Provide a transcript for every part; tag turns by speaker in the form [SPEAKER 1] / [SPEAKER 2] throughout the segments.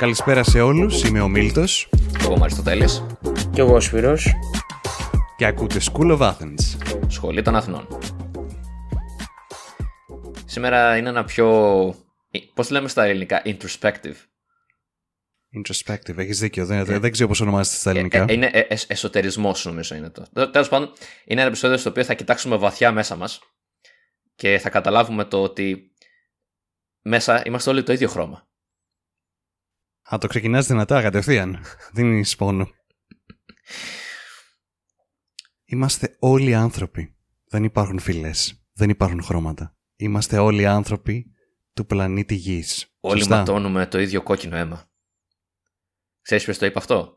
[SPEAKER 1] Καλησπέρα σε όλους, είμαι ο Μίλτος.
[SPEAKER 2] Εγώ είμαι Αριστοτέλης.
[SPEAKER 3] Και εγώ ο Σπύρος.
[SPEAKER 1] Και ακούτε School of Athens.
[SPEAKER 2] Σχολή των Αθνών Σήμερα είναι ένα πιο... Πώς λέμε στα ελληνικά, introspective.
[SPEAKER 1] Introspective, έχεις δίκιο, δεν, ε, δεν ξέρω πώς ονομάζεται στα ελληνικά.
[SPEAKER 2] ε, ε, Είναι ε, εσωτερισμός νομίζω είναι το. Τέλος πάντων, είναι ένα επεισόδιο στο οποίο θα κοιτάξουμε βαθιά μέσα μας Και θα καταλάβουμε το ότι μέσα είμαστε όλοι το ίδιο χρώμα
[SPEAKER 1] Α, το ξεκινάς δυνατά κατευθείαν. Δίνεις πόνο. Είμαστε όλοι άνθρωποι. Δεν υπάρχουν φυλές. Δεν υπάρχουν χρώματα. Είμαστε όλοι άνθρωποι του πλανήτη Γης.
[SPEAKER 2] Όλοι
[SPEAKER 1] Σωστά.
[SPEAKER 2] ματώνουμε το ίδιο κόκκινο αίμα. Ξέρεις ποιος το είπε αυτό;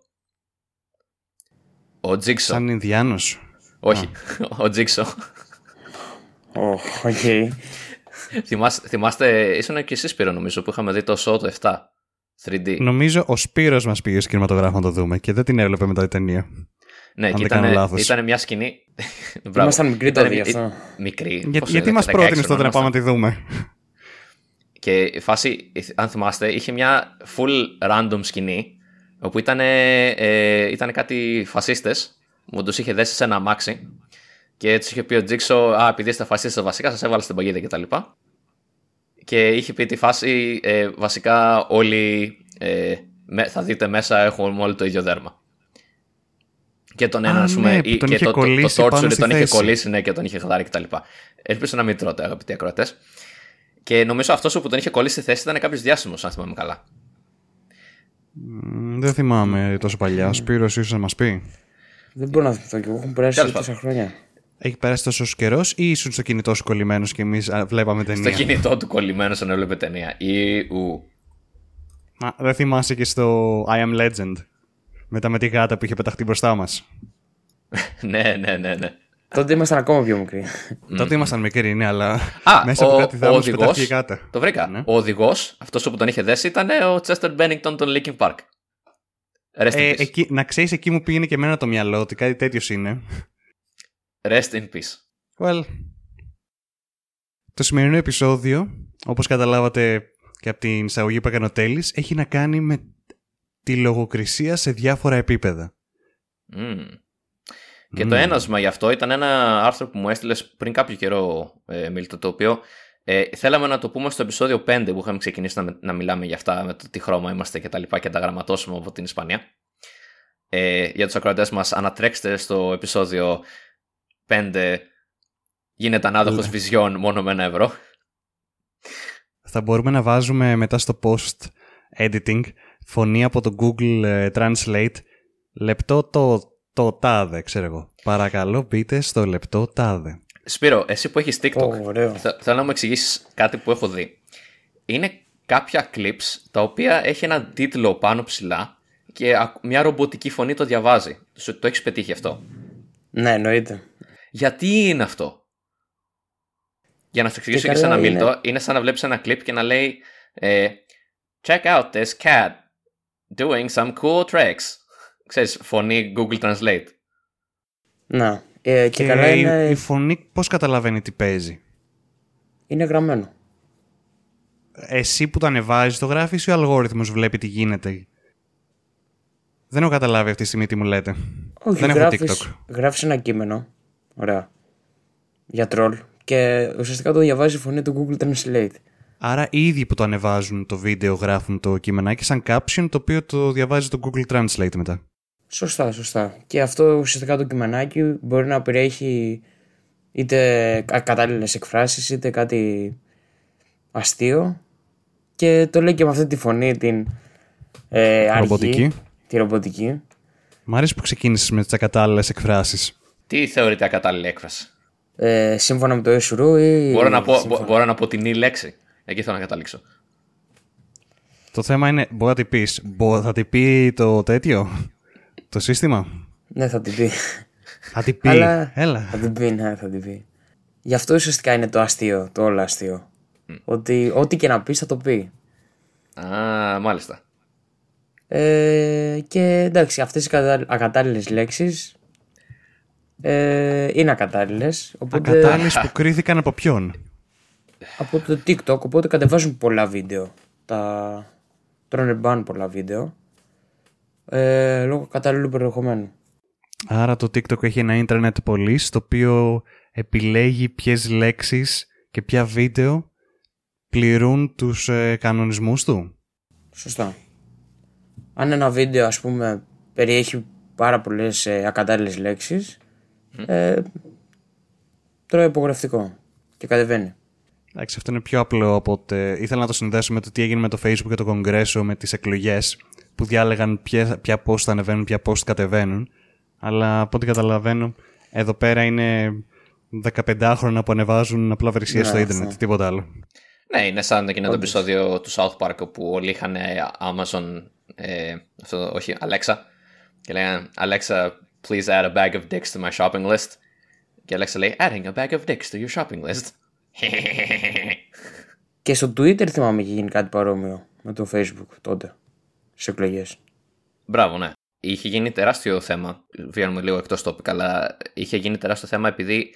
[SPEAKER 2] Ο Τζίξο.
[SPEAKER 1] Σαν Ινδιάνος.
[SPEAKER 2] Όχι, ο Τζίξο.
[SPEAKER 3] Ω, οκ.
[SPEAKER 2] θυμάστε, θυμάστε, ήσουν και εσείς Σπύρο νομίζω που είχαμε δει το Saw το 7. 3D.
[SPEAKER 1] Νομίζω ο Σπύρος μας πήγε στο κινηματογράφο να το δούμε και δεν την έβλεπε μετά η ταινία.
[SPEAKER 2] Ναι,
[SPEAKER 1] Αν
[SPEAKER 2] και
[SPEAKER 1] δεν κάνω
[SPEAKER 2] ήταν,
[SPEAKER 1] λάθος.
[SPEAKER 2] ήταν μια σκηνή. Μπράβο.
[SPEAKER 3] Ήμασταν μικροί
[SPEAKER 2] Ήταν
[SPEAKER 3] τότε γι'
[SPEAKER 2] μι-
[SPEAKER 3] αυτό.
[SPEAKER 2] Μικρή.
[SPEAKER 1] Για,
[SPEAKER 2] Πόσο
[SPEAKER 1] γιατί
[SPEAKER 2] είναι,
[SPEAKER 1] μας
[SPEAKER 2] 16
[SPEAKER 1] πρότεινες τότε να
[SPEAKER 2] ήμασταν.
[SPEAKER 1] πάμε να τη δούμε;
[SPEAKER 2] Και η φάση, αν θυμάστε, είχε μια full random σκηνή όπου ήταν, ε, ήταν κάτι φασίστες που τους είχε δέσει σε ένα αμάξι και τους είχε πει ο Τζίξο «Α, επειδή είστε φασίστες βασικά σας έβαλα στην παγίδα» κτλ. Και, και είχε πει τη φάση ε, βασικά όλοι ε, με- θα δείτε μέσα έχουμε όλοι το ίδιο δέρμα. Και τον
[SPEAKER 1] Α,
[SPEAKER 2] έναν, ας πούμε,
[SPEAKER 1] ναι, που
[SPEAKER 2] ή-
[SPEAKER 1] τον
[SPEAKER 2] και
[SPEAKER 1] είχε
[SPEAKER 2] το, το,
[SPEAKER 1] κολλήσει
[SPEAKER 2] το,
[SPEAKER 1] πάνω
[SPEAKER 2] torture
[SPEAKER 1] στη
[SPEAKER 2] τον είχε
[SPEAKER 1] θέση.
[SPEAKER 2] κολλήσει ναι, και τον είχε χδάρει κτλ. Ελπίζω να μην τρώτε, αγαπητοί ακροατές. Και νομίζω αυτός που τον είχε κολλήσει στη θέση ήταν κάποιος διάσημος, αν θυμάμαι καλά.
[SPEAKER 1] Μ, Δεν θυμάμαι τόσο παλιά. Ο Σπύρος ίσως να μας πει.
[SPEAKER 3] Δεν μπορώ να θυμηθώ και εγώ. Έχουν περάσει
[SPEAKER 2] Τέλος
[SPEAKER 3] τόσα χρόνια.
[SPEAKER 1] Έχει περάσει τόσο καιρός ή ήσουν στο κινητό σου κολλημένος και εμείς α, βλέπαμε ταινία;
[SPEAKER 2] Στο κινητό του κολλημένος σαν έβλεπε ταινία. Ή ου.
[SPEAKER 1] Μα δεν θυμάσαι και στο I Am Legend. Μετά με τη γάτα που είχε πεταχτεί μπροστά μας;
[SPEAKER 2] ναι, ναι, ναι, ναι.
[SPEAKER 3] Τότε ήμασταν ακόμα πιο μικροί.
[SPEAKER 1] Τότε ήμασταν μικροί, ναι, αλλά
[SPEAKER 2] Α,
[SPEAKER 1] μέσα
[SPEAKER 2] ο,
[SPEAKER 1] από κάτι
[SPEAKER 2] ο
[SPEAKER 1] θάμνους
[SPEAKER 2] οδηγός,
[SPEAKER 1] πετάχτηκε η γάτα.
[SPEAKER 2] το βρήκα.
[SPEAKER 1] Ναι.
[SPEAKER 2] Ο οδηγός, αυτός που τον είχε δέσει, ήταν ο Chester Bennington των Linkin Park. Rest in
[SPEAKER 1] Ε,
[SPEAKER 2] peace.
[SPEAKER 1] εκεί, να ξέρεις, εκεί μου πήγαινε και εμένα το μυαλό ότι κάτι τέτοιος είναι.
[SPEAKER 2] Rest in peace.
[SPEAKER 1] Well. Το σημερινό επεισόδιο, όπως καταλάβατε και από την εισαγωγή που έκανε ο Τέλης, έχει να κάνει με τη λογοκρισία σε διάφορα επίπεδα.
[SPEAKER 2] Μμμ. Και
[SPEAKER 1] Μμμ.
[SPEAKER 2] το ένασμα γι' αυτό ήταν ένα άρθρο που μου έστειλες πριν κάποιο καιρό, ε, Μίλτο, το οποίο ε, θέλαμε να το πούμε στο επεισόδιο 5 που είχαμε ξεκινήσει να, να μιλάμε για αυτά, με το τι χρώμα είμαστε και τα λοιπά και τα γραμματώσουμε από την Ισπανία. Ε, για τους ακροατές μας, ανατρέξτε στο επεισόδιο 5 γίνεται ανάδοχος
[SPEAKER 1] Ναι.
[SPEAKER 2] βυζιών μόνο με ένα ευρώ.
[SPEAKER 1] Θα μπορούμε να βάζουμε μετά στο post editing φωνή από το Google ε, Translate λεπτό το, το τάδε, ξέρω εγώ. Παρακαλώ μπείτε στο λεπτό τάδε.
[SPEAKER 2] Σπύρο, εσύ που έχεις TikTok,
[SPEAKER 3] Ω, ωραίο.
[SPEAKER 2] Θε- θέλω να μου εξηγήσεις κάτι που έχω δει. Είναι κάποια clips τα οποία έχει έναν τίτλο πάνω ψηλά και ακ- μια ρομποτική φωνή το διαβάζει. Σου- Το έχεις πετύχει αυτό;
[SPEAKER 3] Ναι, εννοείται.
[SPEAKER 2] Γιατί είναι αυτό; Για να σου εξηγήσω και,
[SPEAKER 3] καλά
[SPEAKER 2] σε ένα
[SPEAKER 3] είναι.
[SPEAKER 2] μίλτο, είναι σαν να βλέπεις ένα clip και να λέει ε, Check out this cat doing some cool tricks. Ξέρεις, φωνή Google Translate.
[SPEAKER 3] Να. Ε, και,
[SPEAKER 1] Και,
[SPEAKER 3] καλά
[SPEAKER 1] η,
[SPEAKER 3] είναι,
[SPEAKER 1] η φωνή πώς καταλαβαίνει τι παίζει;
[SPEAKER 3] είναι γραμμένο.
[SPEAKER 1] Εσύ που το ανεβάζεις το γράφεις ή ο αλγόριθμος βλέπει τι γίνεται; Δεν έχω καταλάβει αυτή τη στιγμή τι μου λέτε.
[SPEAKER 3] Όχι,
[SPEAKER 1] Δεν έχω
[SPEAKER 3] γράφεις,
[SPEAKER 1] TikTok.
[SPEAKER 3] γράφεις ένα κείμενο. Ωραία. Για τρόλ. Και ουσιαστικά το διαβάζει η φωνή του Google Translate.
[SPEAKER 1] Άρα οι ίδιοι που το ανεβάζουν το βίντεο γράφουν το κείμενάκι σαν caption το οποίο το διαβάζει το Google Translate μετά.
[SPEAKER 3] Σωστά, σωστά. Και αυτό ουσιαστικά το κειμενάκι μπορεί να περιέχει είτε κατάλληλες εκφράσεις είτε κάτι αστείο. Και το λέει και με αυτή τη φωνή την ε, αργή,
[SPEAKER 1] Ρομποτική.
[SPEAKER 3] Τη ρομποτική.
[SPEAKER 1] Μ' αρέσει που ξεκίνησες με τις ακατάλληλες εκφράσεις.
[SPEAKER 2] Τι θεωρείται ακατάλληλη έκφραση;
[SPEAKER 3] Ε, σύμφωνα με το Εσουρού ή.
[SPEAKER 2] Μπορώ να, πω,
[SPEAKER 3] σύμφωνα-
[SPEAKER 2] μπο- μπορώ να πω την ή λέξη; Εκεί θέλω να καταλήξω.
[SPEAKER 1] Το θέμα είναι, μπορεί να την πεις, μπο- θα την πει το τέτοιο, το σύστημα;
[SPEAKER 3] Ναι, θα την πει.
[SPEAKER 1] Θα την πει,
[SPEAKER 3] Αλλά-
[SPEAKER 1] έλα.
[SPEAKER 3] θα την πει, ναι, θα την πει. Γι' αυτό ουσιαστικά είναι το αστείο, το όλο αστείο. Ότι ό,τι και να πεις θα το πει.
[SPEAKER 2] Α, μάλιστα.
[SPEAKER 3] Ε, και εντάξει, αυτές οι κατα- ακατάλληλες λέξεις ε, είναι ακατάλληλες. Οπότε,
[SPEAKER 1] Ακατάλληλες που κρίθηκαν από ποιον;
[SPEAKER 3] από το TikTok, οπότε κατεβάζουν πολλά βίντεο τα, τρώνε μπαν πολλά βίντεο ε, λόγω κατάλληλου περιεχομένου.
[SPEAKER 1] Άρα το TikTok έχει ένα ίντερνετ police το οποίο επιλέγει ποιες λέξεις και ποια βίντεο πληρούν τους ε, κανονισμούς του.
[SPEAKER 3] Σωστά. Αν ένα βίντεο ας πούμε περιέχει πάρα πολλές ε, ακατάλληλες λέξεις ε, τρώει απογραφτικό και κατεβαίνει.
[SPEAKER 1] Εντάξει, αυτό είναι πιο απλό από ότι ήθελα να το συνδέσω με το τι έγινε με το Facebook και το Κογκρέσο με τις εκλογές που διάλεγαν ποια, ποια post θα ανεβαίνουν, ποια post κατεβαίνουν. Αλλά από ό,τι καταλαβαίνω, εδώ πέρα είναι 15 χρόνια που ανεβάζουν απλά βρυσίες
[SPEAKER 3] Ναι,
[SPEAKER 1] στο ίντερνετ,
[SPEAKER 3] αυτό.
[SPEAKER 1] τίποτα άλλο.
[SPEAKER 2] Ναι, είναι σαν εκείνο το
[SPEAKER 3] Όντως.
[SPEAKER 2] επεισόδιο του South Park όπου όλοι είχαν ε, Amazon, ε, αυτό, όχι, Alexa. Και λέγανε Alexa, please add a bag of dicks to my shopping list. Και η Alexa λέει, adding a bag of dicks to your shopping list.
[SPEAKER 3] Και στο Twitter θυμάμαι είχε γίνει κάτι παρόμοιο με το Facebook τότε, στις εκλογές.
[SPEAKER 2] Μπράβο, ναι. Είχε γίνει τεράστιο θέμα. Βγαίνουμε λίγο εκτός topic, αλλά είχε γίνει τεράστιο θέμα επειδή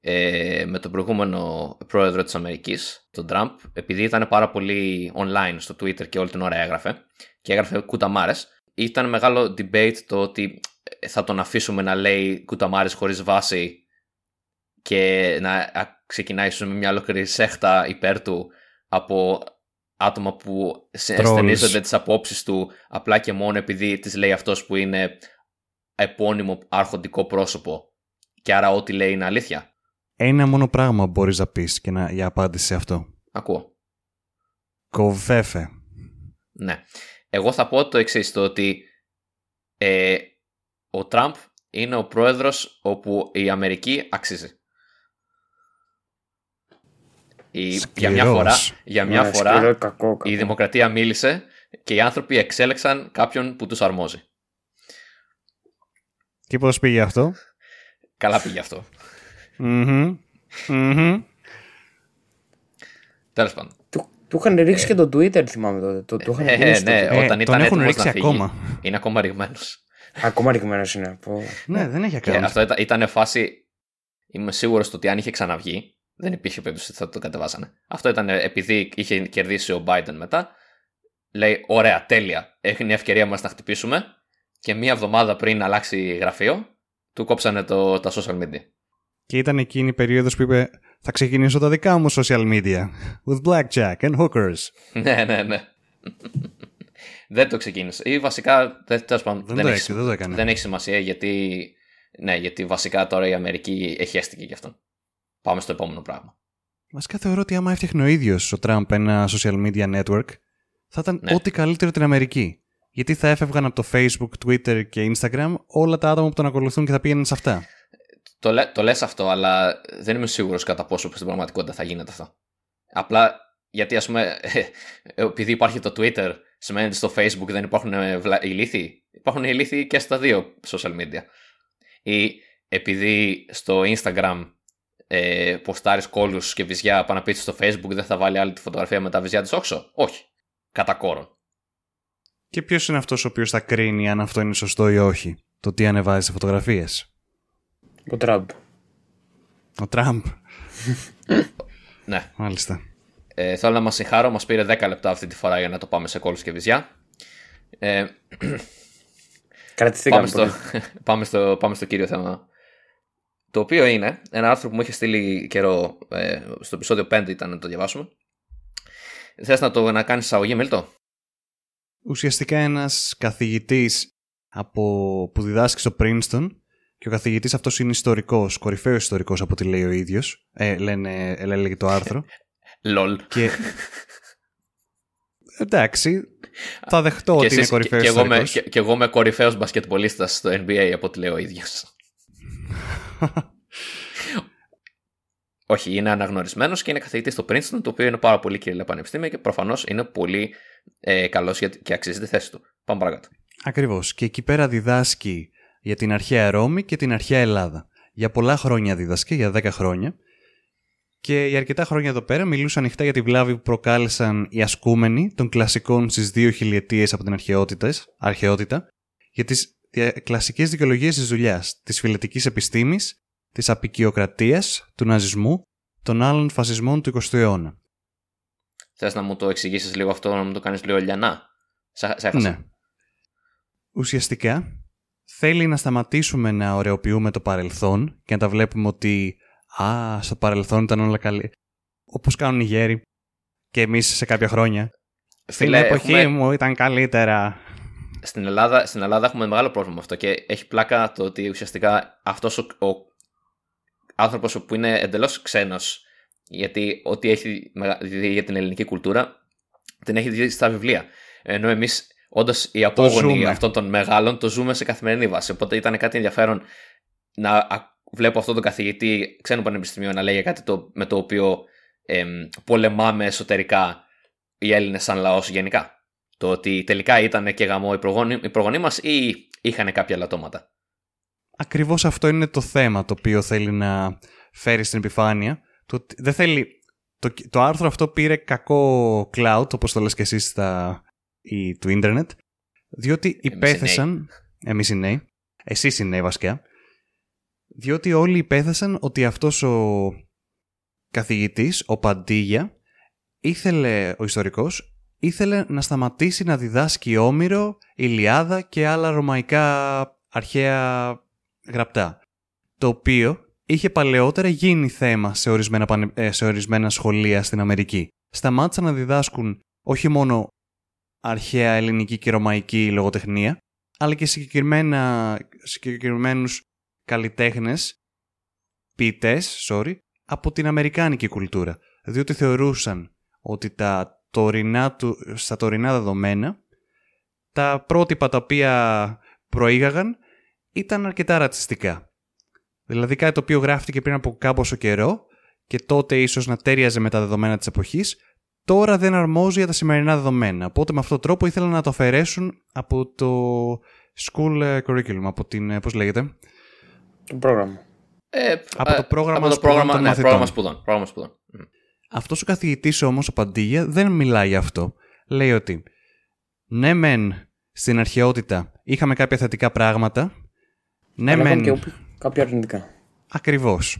[SPEAKER 2] ε, με τον προηγούμενο πρόεδρο της Αμερικής, τον Τραμπ, επειδή ήταν πάρα πολύ online στο Twitter και όλη την ώρα έγραφε και έγραφε κουταμάρες, ήταν μεγάλο debate το ότι ε, θα τον αφήσουμε να λέει κουταμάρες χωρίς βάση και να α, ξεκινάει ίσως με μια ολόκληρη σέχτα υπέρ του από άτομα που σε-
[SPEAKER 1] Trolls.
[SPEAKER 2] στενίζονται τις απόψεις του απλά και μόνο επειδή τις λέει αυτός που είναι επώνυμο αρχοντικό πρόσωπο και άρα ό,τι λέει είναι αλήθεια.
[SPEAKER 1] Ένα μόνο πράγμα μπορείς να πεις και να, για απάντηση σε αυτό.
[SPEAKER 2] Ακούω.
[SPEAKER 1] Κοβέφε.
[SPEAKER 2] Ναι. Εγώ θα πω το εξής το ότι ε, ο Τραμπ είναι ο πρόεδρος όπου η Αμερική αξίζει. Η, για μια
[SPEAKER 1] Σκληρός.
[SPEAKER 2] φορά, για μια
[SPEAKER 3] Ναι,
[SPEAKER 2] φορά
[SPEAKER 3] σκληρό, κακό, κακό.
[SPEAKER 2] η δημοκρατία μίλησε και οι άνθρωποι εξέλεξαν κάποιον που τους αρμόζει.
[SPEAKER 1] Και πώς πήγε αυτό;
[SPEAKER 2] Καλά πήγε αυτό.
[SPEAKER 1] Μμμ. Μμμ.
[SPEAKER 2] Τέλος πάντων.
[SPEAKER 3] Του, του είχαν ρίξει και το Twitter, θυμάμαι τότε. Το, του είχαν
[SPEAKER 2] Ε,
[SPEAKER 3] ρίξει το
[SPEAKER 2] ναι,
[SPEAKER 3] Twitter.
[SPEAKER 1] Ε,
[SPEAKER 2] όταν
[SPEAKER 1] τον
[SPEAKER 2] ήταν
[SPEAKER 1] έχουν
[SPEAKER 2] έτοιμος
[SPEAKER 1] ρίξει
[SPEAKER 2] να φύγει,
[SPEAKER 1] ακόμα.
[SPEAKER 2] είναι ακόμα ρηγμένος.
[SPEAKER 3] Ακόμα ρηγμένος είναι. Πω.
[SPEAKER 1] Ναι, δεν έχει
[SPEAKER 2] Και
[SPEAKER 1] account.
[SPEAKER 2] αυτό ήταν, ήταν φάση. Είμαι σίγουρος ότι αν είχε ξαναβγεί, δεν υπήρχε περίπτωση ότι θα το κατεβάσανε. Αυτό ήταν επειδή είχε κερδίσει ο Biden μετά. Λέει: Ωραία, τέλεια. Έχει μια ευκαιρία μας να χτυπήσουμε. Και μία εβδομάδα πριν αλλάξει γραφείο, του κόψανε το, τα social media.
[SPEAKER 1] Και ήταν εκείνη η περίοδος που είπε θα ξεκινήσω τα δικά μου social media. With blackjack and hookers.
[SPEAKER 2] ναι, ναι, ναι. Δεν το ξεκίνησε. Ή βασικά. δεν- τέλος πάντων,
[SPEAKER 1] Δεν
[SPEAKER 2] δεν,
[SPEAKER 1] το
[SPEAKER 2] έχεις,
[SPEAKER 1] έξι- δεν το έκανε.
[SPEAKER 2] δεν έχεις σημασία γιατί. Ναι, γιατί βασικά τώρα η Αμερική εχέστηκε γι' αυτό. Πάμε στο επόμενο πράγμα.
[SPEAKER 1] Βασικά θεωρώ ότι άμα έφτιαχνε ο ίδιος ο Τραμπ ένα social media network θα ήταν
[SPEAKER 2] Ναι.
[SPEAKER 1] ό,τι καλύτερο την Αμερική. Γιατί θα έφευγαν από το Facebook, Twitter και Instagram όλα τα άτομα που τον ακολουθούν και θα πήγαιναν σε αυτά.
[SPEAKER 2] Το, λέ, το λες αυτό, αλλά δεν είμαι σίγουρος κατά πόσο στην πραγματικότητα θα γίνεται αυτό. Απλά γιατί ας πούμε, επειδή υπάρχει το Twitter, σημαίνει ότι στο Facebook δεν υπάρχουν ε, βλα- ηλίθιοι. Υπάρχουν ηλίθιοι και στα δύο social media. Ή επειδή στο Instagram ε, ποστάρεις κόλλους και βυζιά πάνω να πεις στο Facebook δεν θα βάλει άλλη τη φωτογραφία με τα βυζιά της όξο; Όχι. Κατά κόρον.
[SPEAKER 1] Και ποιος είναι αυτός ο οποίος θα κρίνει αν αυτό είναι σωστό ή όχι. Το τι ανεβάζει σε φωτογραφίες;
[SPEAKER 3] Ο Τραμπ.
[SPEAKER 1] Ο Τραμπ.
[SPEAKER 2] Ναι.
[SPEAKER 1] Μάλιστα.
[SPEAKER 2] Ε, θέλω να μας συγχάρω, μας πήρε 10 λεπτά αυτή τη φορά για να το πάμε σε κόλλους και βυζιά. Ε,
[SPEAKER 3] Κρατηθήκαμε
[SPEAKER 2] πάμε, στο,
[SPEAKER 3] πολύ.
[SPEAKER 2] πάμε, στο, πάμε στο κύριο θέμα. Το οποίο είναι ένα άρθρο που μου είχε στείλει καιρό, ε, στο επεισόδιο 5 ήταν να το διαβάσουμε. Θες να το να κάνεις εισαγωγή, Μίλτο;
[SPEAKER 1] Ουσιαστικά ένας καθηγητής από, που διδάσκει στο Princeton και ο καθηγητής αυτός είναι ιστορικός, κορυφαίος ιστορικός από ό,τι λέει ο ίδιος. Ε, λένε, ε, λέγει το άρθρο.
[SPEAKER 2] Λολ.
[SPEAKER 1] και εντάξει, θα δεχτώ ότι είναι
[SPEAKER 2] εσείς-
[SPEAKER 1] κορυφαίος
[SPEAKER 2] και, εγώ με,
[SPEAKER 1] ιστορικός.
[SPEAKER 2] και, και εγώ είμαι κορυφαίος μπασκετμπολίστας στο NBA από ό,τι λέει ο ίδιος. Όχι, είναι αναγνωρισμένος και είναι καθηγητής στο Princeton, το οποίο είναι πάρα πολύ κυρία πανεπιστήμιο και προφανώς είναι πολύ ε, καλός για- και αξίζει τη θέση του. Πάμε παρακάτω.
[SPEAKER 1] Ακριβώς. Και εκεί πέρα διδάσκει για την αρχαία Ρώμη και την αρχαία Ελλάδα. Για πολλά χρόνια δίδασκε, για 10 χρόνια. Και για αρκετά χρόνια εδώ πέρα μιλούσε ανοιχτά για τη βλάβη που προκάλεσαν οι ασκούμενοι των κλασικών στις δύο χιλιετίες από την αρχαιότητα, αρχαιότητα για τις δια- κλασικές δικαιολογίες της δουλειάς, της φιλετικής επιστήμης, της απικιοκρατίας, του ναζισμού, των άλλων φασισμών του 20ου αιώνα.
[SPEAKER 2] Θες να μου το εξηγήσεις λίγο αυτό, να μου το κάνεις λίγο λιανά; Σε, σε έχασα.
[SPEAKER 1] Ναι. Ουσιαστικά θέλει να σταματήσουμε να ωρεοποιούμε το παρελθόν και να τα βλέπουμε ότι «Α, στο παρελθόν ήταν όλα καλή». Όπως κάνουν οι γέροι και εμείς σε κάποια χρόνια. Στην
[SPEAKER 2] Φίλε,
[SPEAKER 1] εποχή
[SPEAKER 2] έχουμε-
[SPEAKER 1] μου ήταν καλύτερα.
[SPEAKER 2] Στην Ελλάδα, στην Ελλάδα έχουμε μεγάλο πρόβλημα με αυτό και έχει πλάκα το ότι ουσιαστικά αυτός ο, ο άνθρωπος που είναι εντελώς ξένος γιατί ό,τι έχει μεγα- δει για την ελληνική κουλτούρα την έχει δει στα βιβλία. Ενώ εμείς όντως οι απόγονοι
[SPEAKER 1] ζούμε.
[SPEAKER 2] αυτών των μεγάλων το ζούμε σε καθημερινή βάση. Οπότε ήταν κάτι ενδιαφέρον να α- βλέπω αυτόν τον καθηγητή ξένου πανεπιστημίου να λέει για κάτι το, με το οποίο εμ, πολεμάμε εσωτερικά οι Έλληνες σαν λαός γενικά. Το ότι τελικά ήταν και γαμό οι προγόνοι, οι προγονείς μας ή είχαν κάποια λατώματα.
[SPEAKER 1] Ακριβώς αυτό είναι το θέμα το οποίο θέλει να φέρει στην επιφάνεια. Το, ότι δεν θέλει... Το, το άρθρο αυτό πήρε κακό cloud, όπως το λες και εσύ στα, ή, του ίντερνετ, διότι υπέθεσαν... Εμείς οι νέοι. Εσείς οι νέοι βασικά. Διότι όλοι υπέθεσαν ότι αυτός ο καθηγητής, ο Παντίγια, ήθελε, ο ιστορικός, ήθελε να σταματήσει να διδάσκει Όμηρο, Ηλιάδα και άλλα ρωμαϊκά αρχαία γραπτά. Το οποίο είχε παλαιότερα γίνει θέμα σε ορισμένα, πανε- ε, σε ορισμένα σχολεία στην Αμερική. Σταμάτησαν να διδάσκουν όχι μόνο αρχαία ελληνική και ρωμαϊκή λογοτεχνία, αλλά και συγκεκριμένα, συγκεκριμένους καλλιτέχνες, ποιητές, sorry, από την αμερικάνικη κουλτούρα. Διότι θεωρούσαν ότι τα τωρινά του, στα τωρινά δεδομένα τα πρότυπα τα οποία προήγαγαν ήταν αρκετά ρατσιστικά. Δηλαδή κάτι το οποίο γράφτηκε πριν από κάποιο καιρό και τότε ίσως να τέριαζε με τα δεδομένα της εποχής, τώρα δεν αρμόζει για τα σημερινά δεδομένα. Οπότε με αυτόν τον τρόπο ήθελαν να το αφαιρέσουν από το school ε, curriculum, από την, ε, πώς λέγεται,
[SPEAKER 3] Το πρόγραμμα.
[SPEAKER 2] Ε,
[SPEAKER 1] Από
[SPEAKER 2] ε,
[SPEAKER 1] το πρόγραμμα
[SPEAKER 2] από το
[SPEAKER 1] σπουδών
[SPEAKER 2] πρόγραμμα,
[SPEAKER 1] των
[SPEAKER 2] ναι,
[SPEAKER 1] μαθητών.
[SPEAKER 2] πρόγραμμα σπουδών. Πρόγραμμα σπουδών. Μμ.
[SPEAKER 1] Αυτός ο καθηγητής όμως, ο Παντίγια, δεν μιλάει για αυτό. Λέει ότι ναι μεν στην αρχαιότητα είχαμε κάποια θετικά πράγματα, ναι
[SPEAKER 3] Αλλά
[SPEAKER 1] μεν
[SPEAKER 3] έχουν και όπου- κάποια αρνητικά.
[SPEAKER 1] ακριβώς.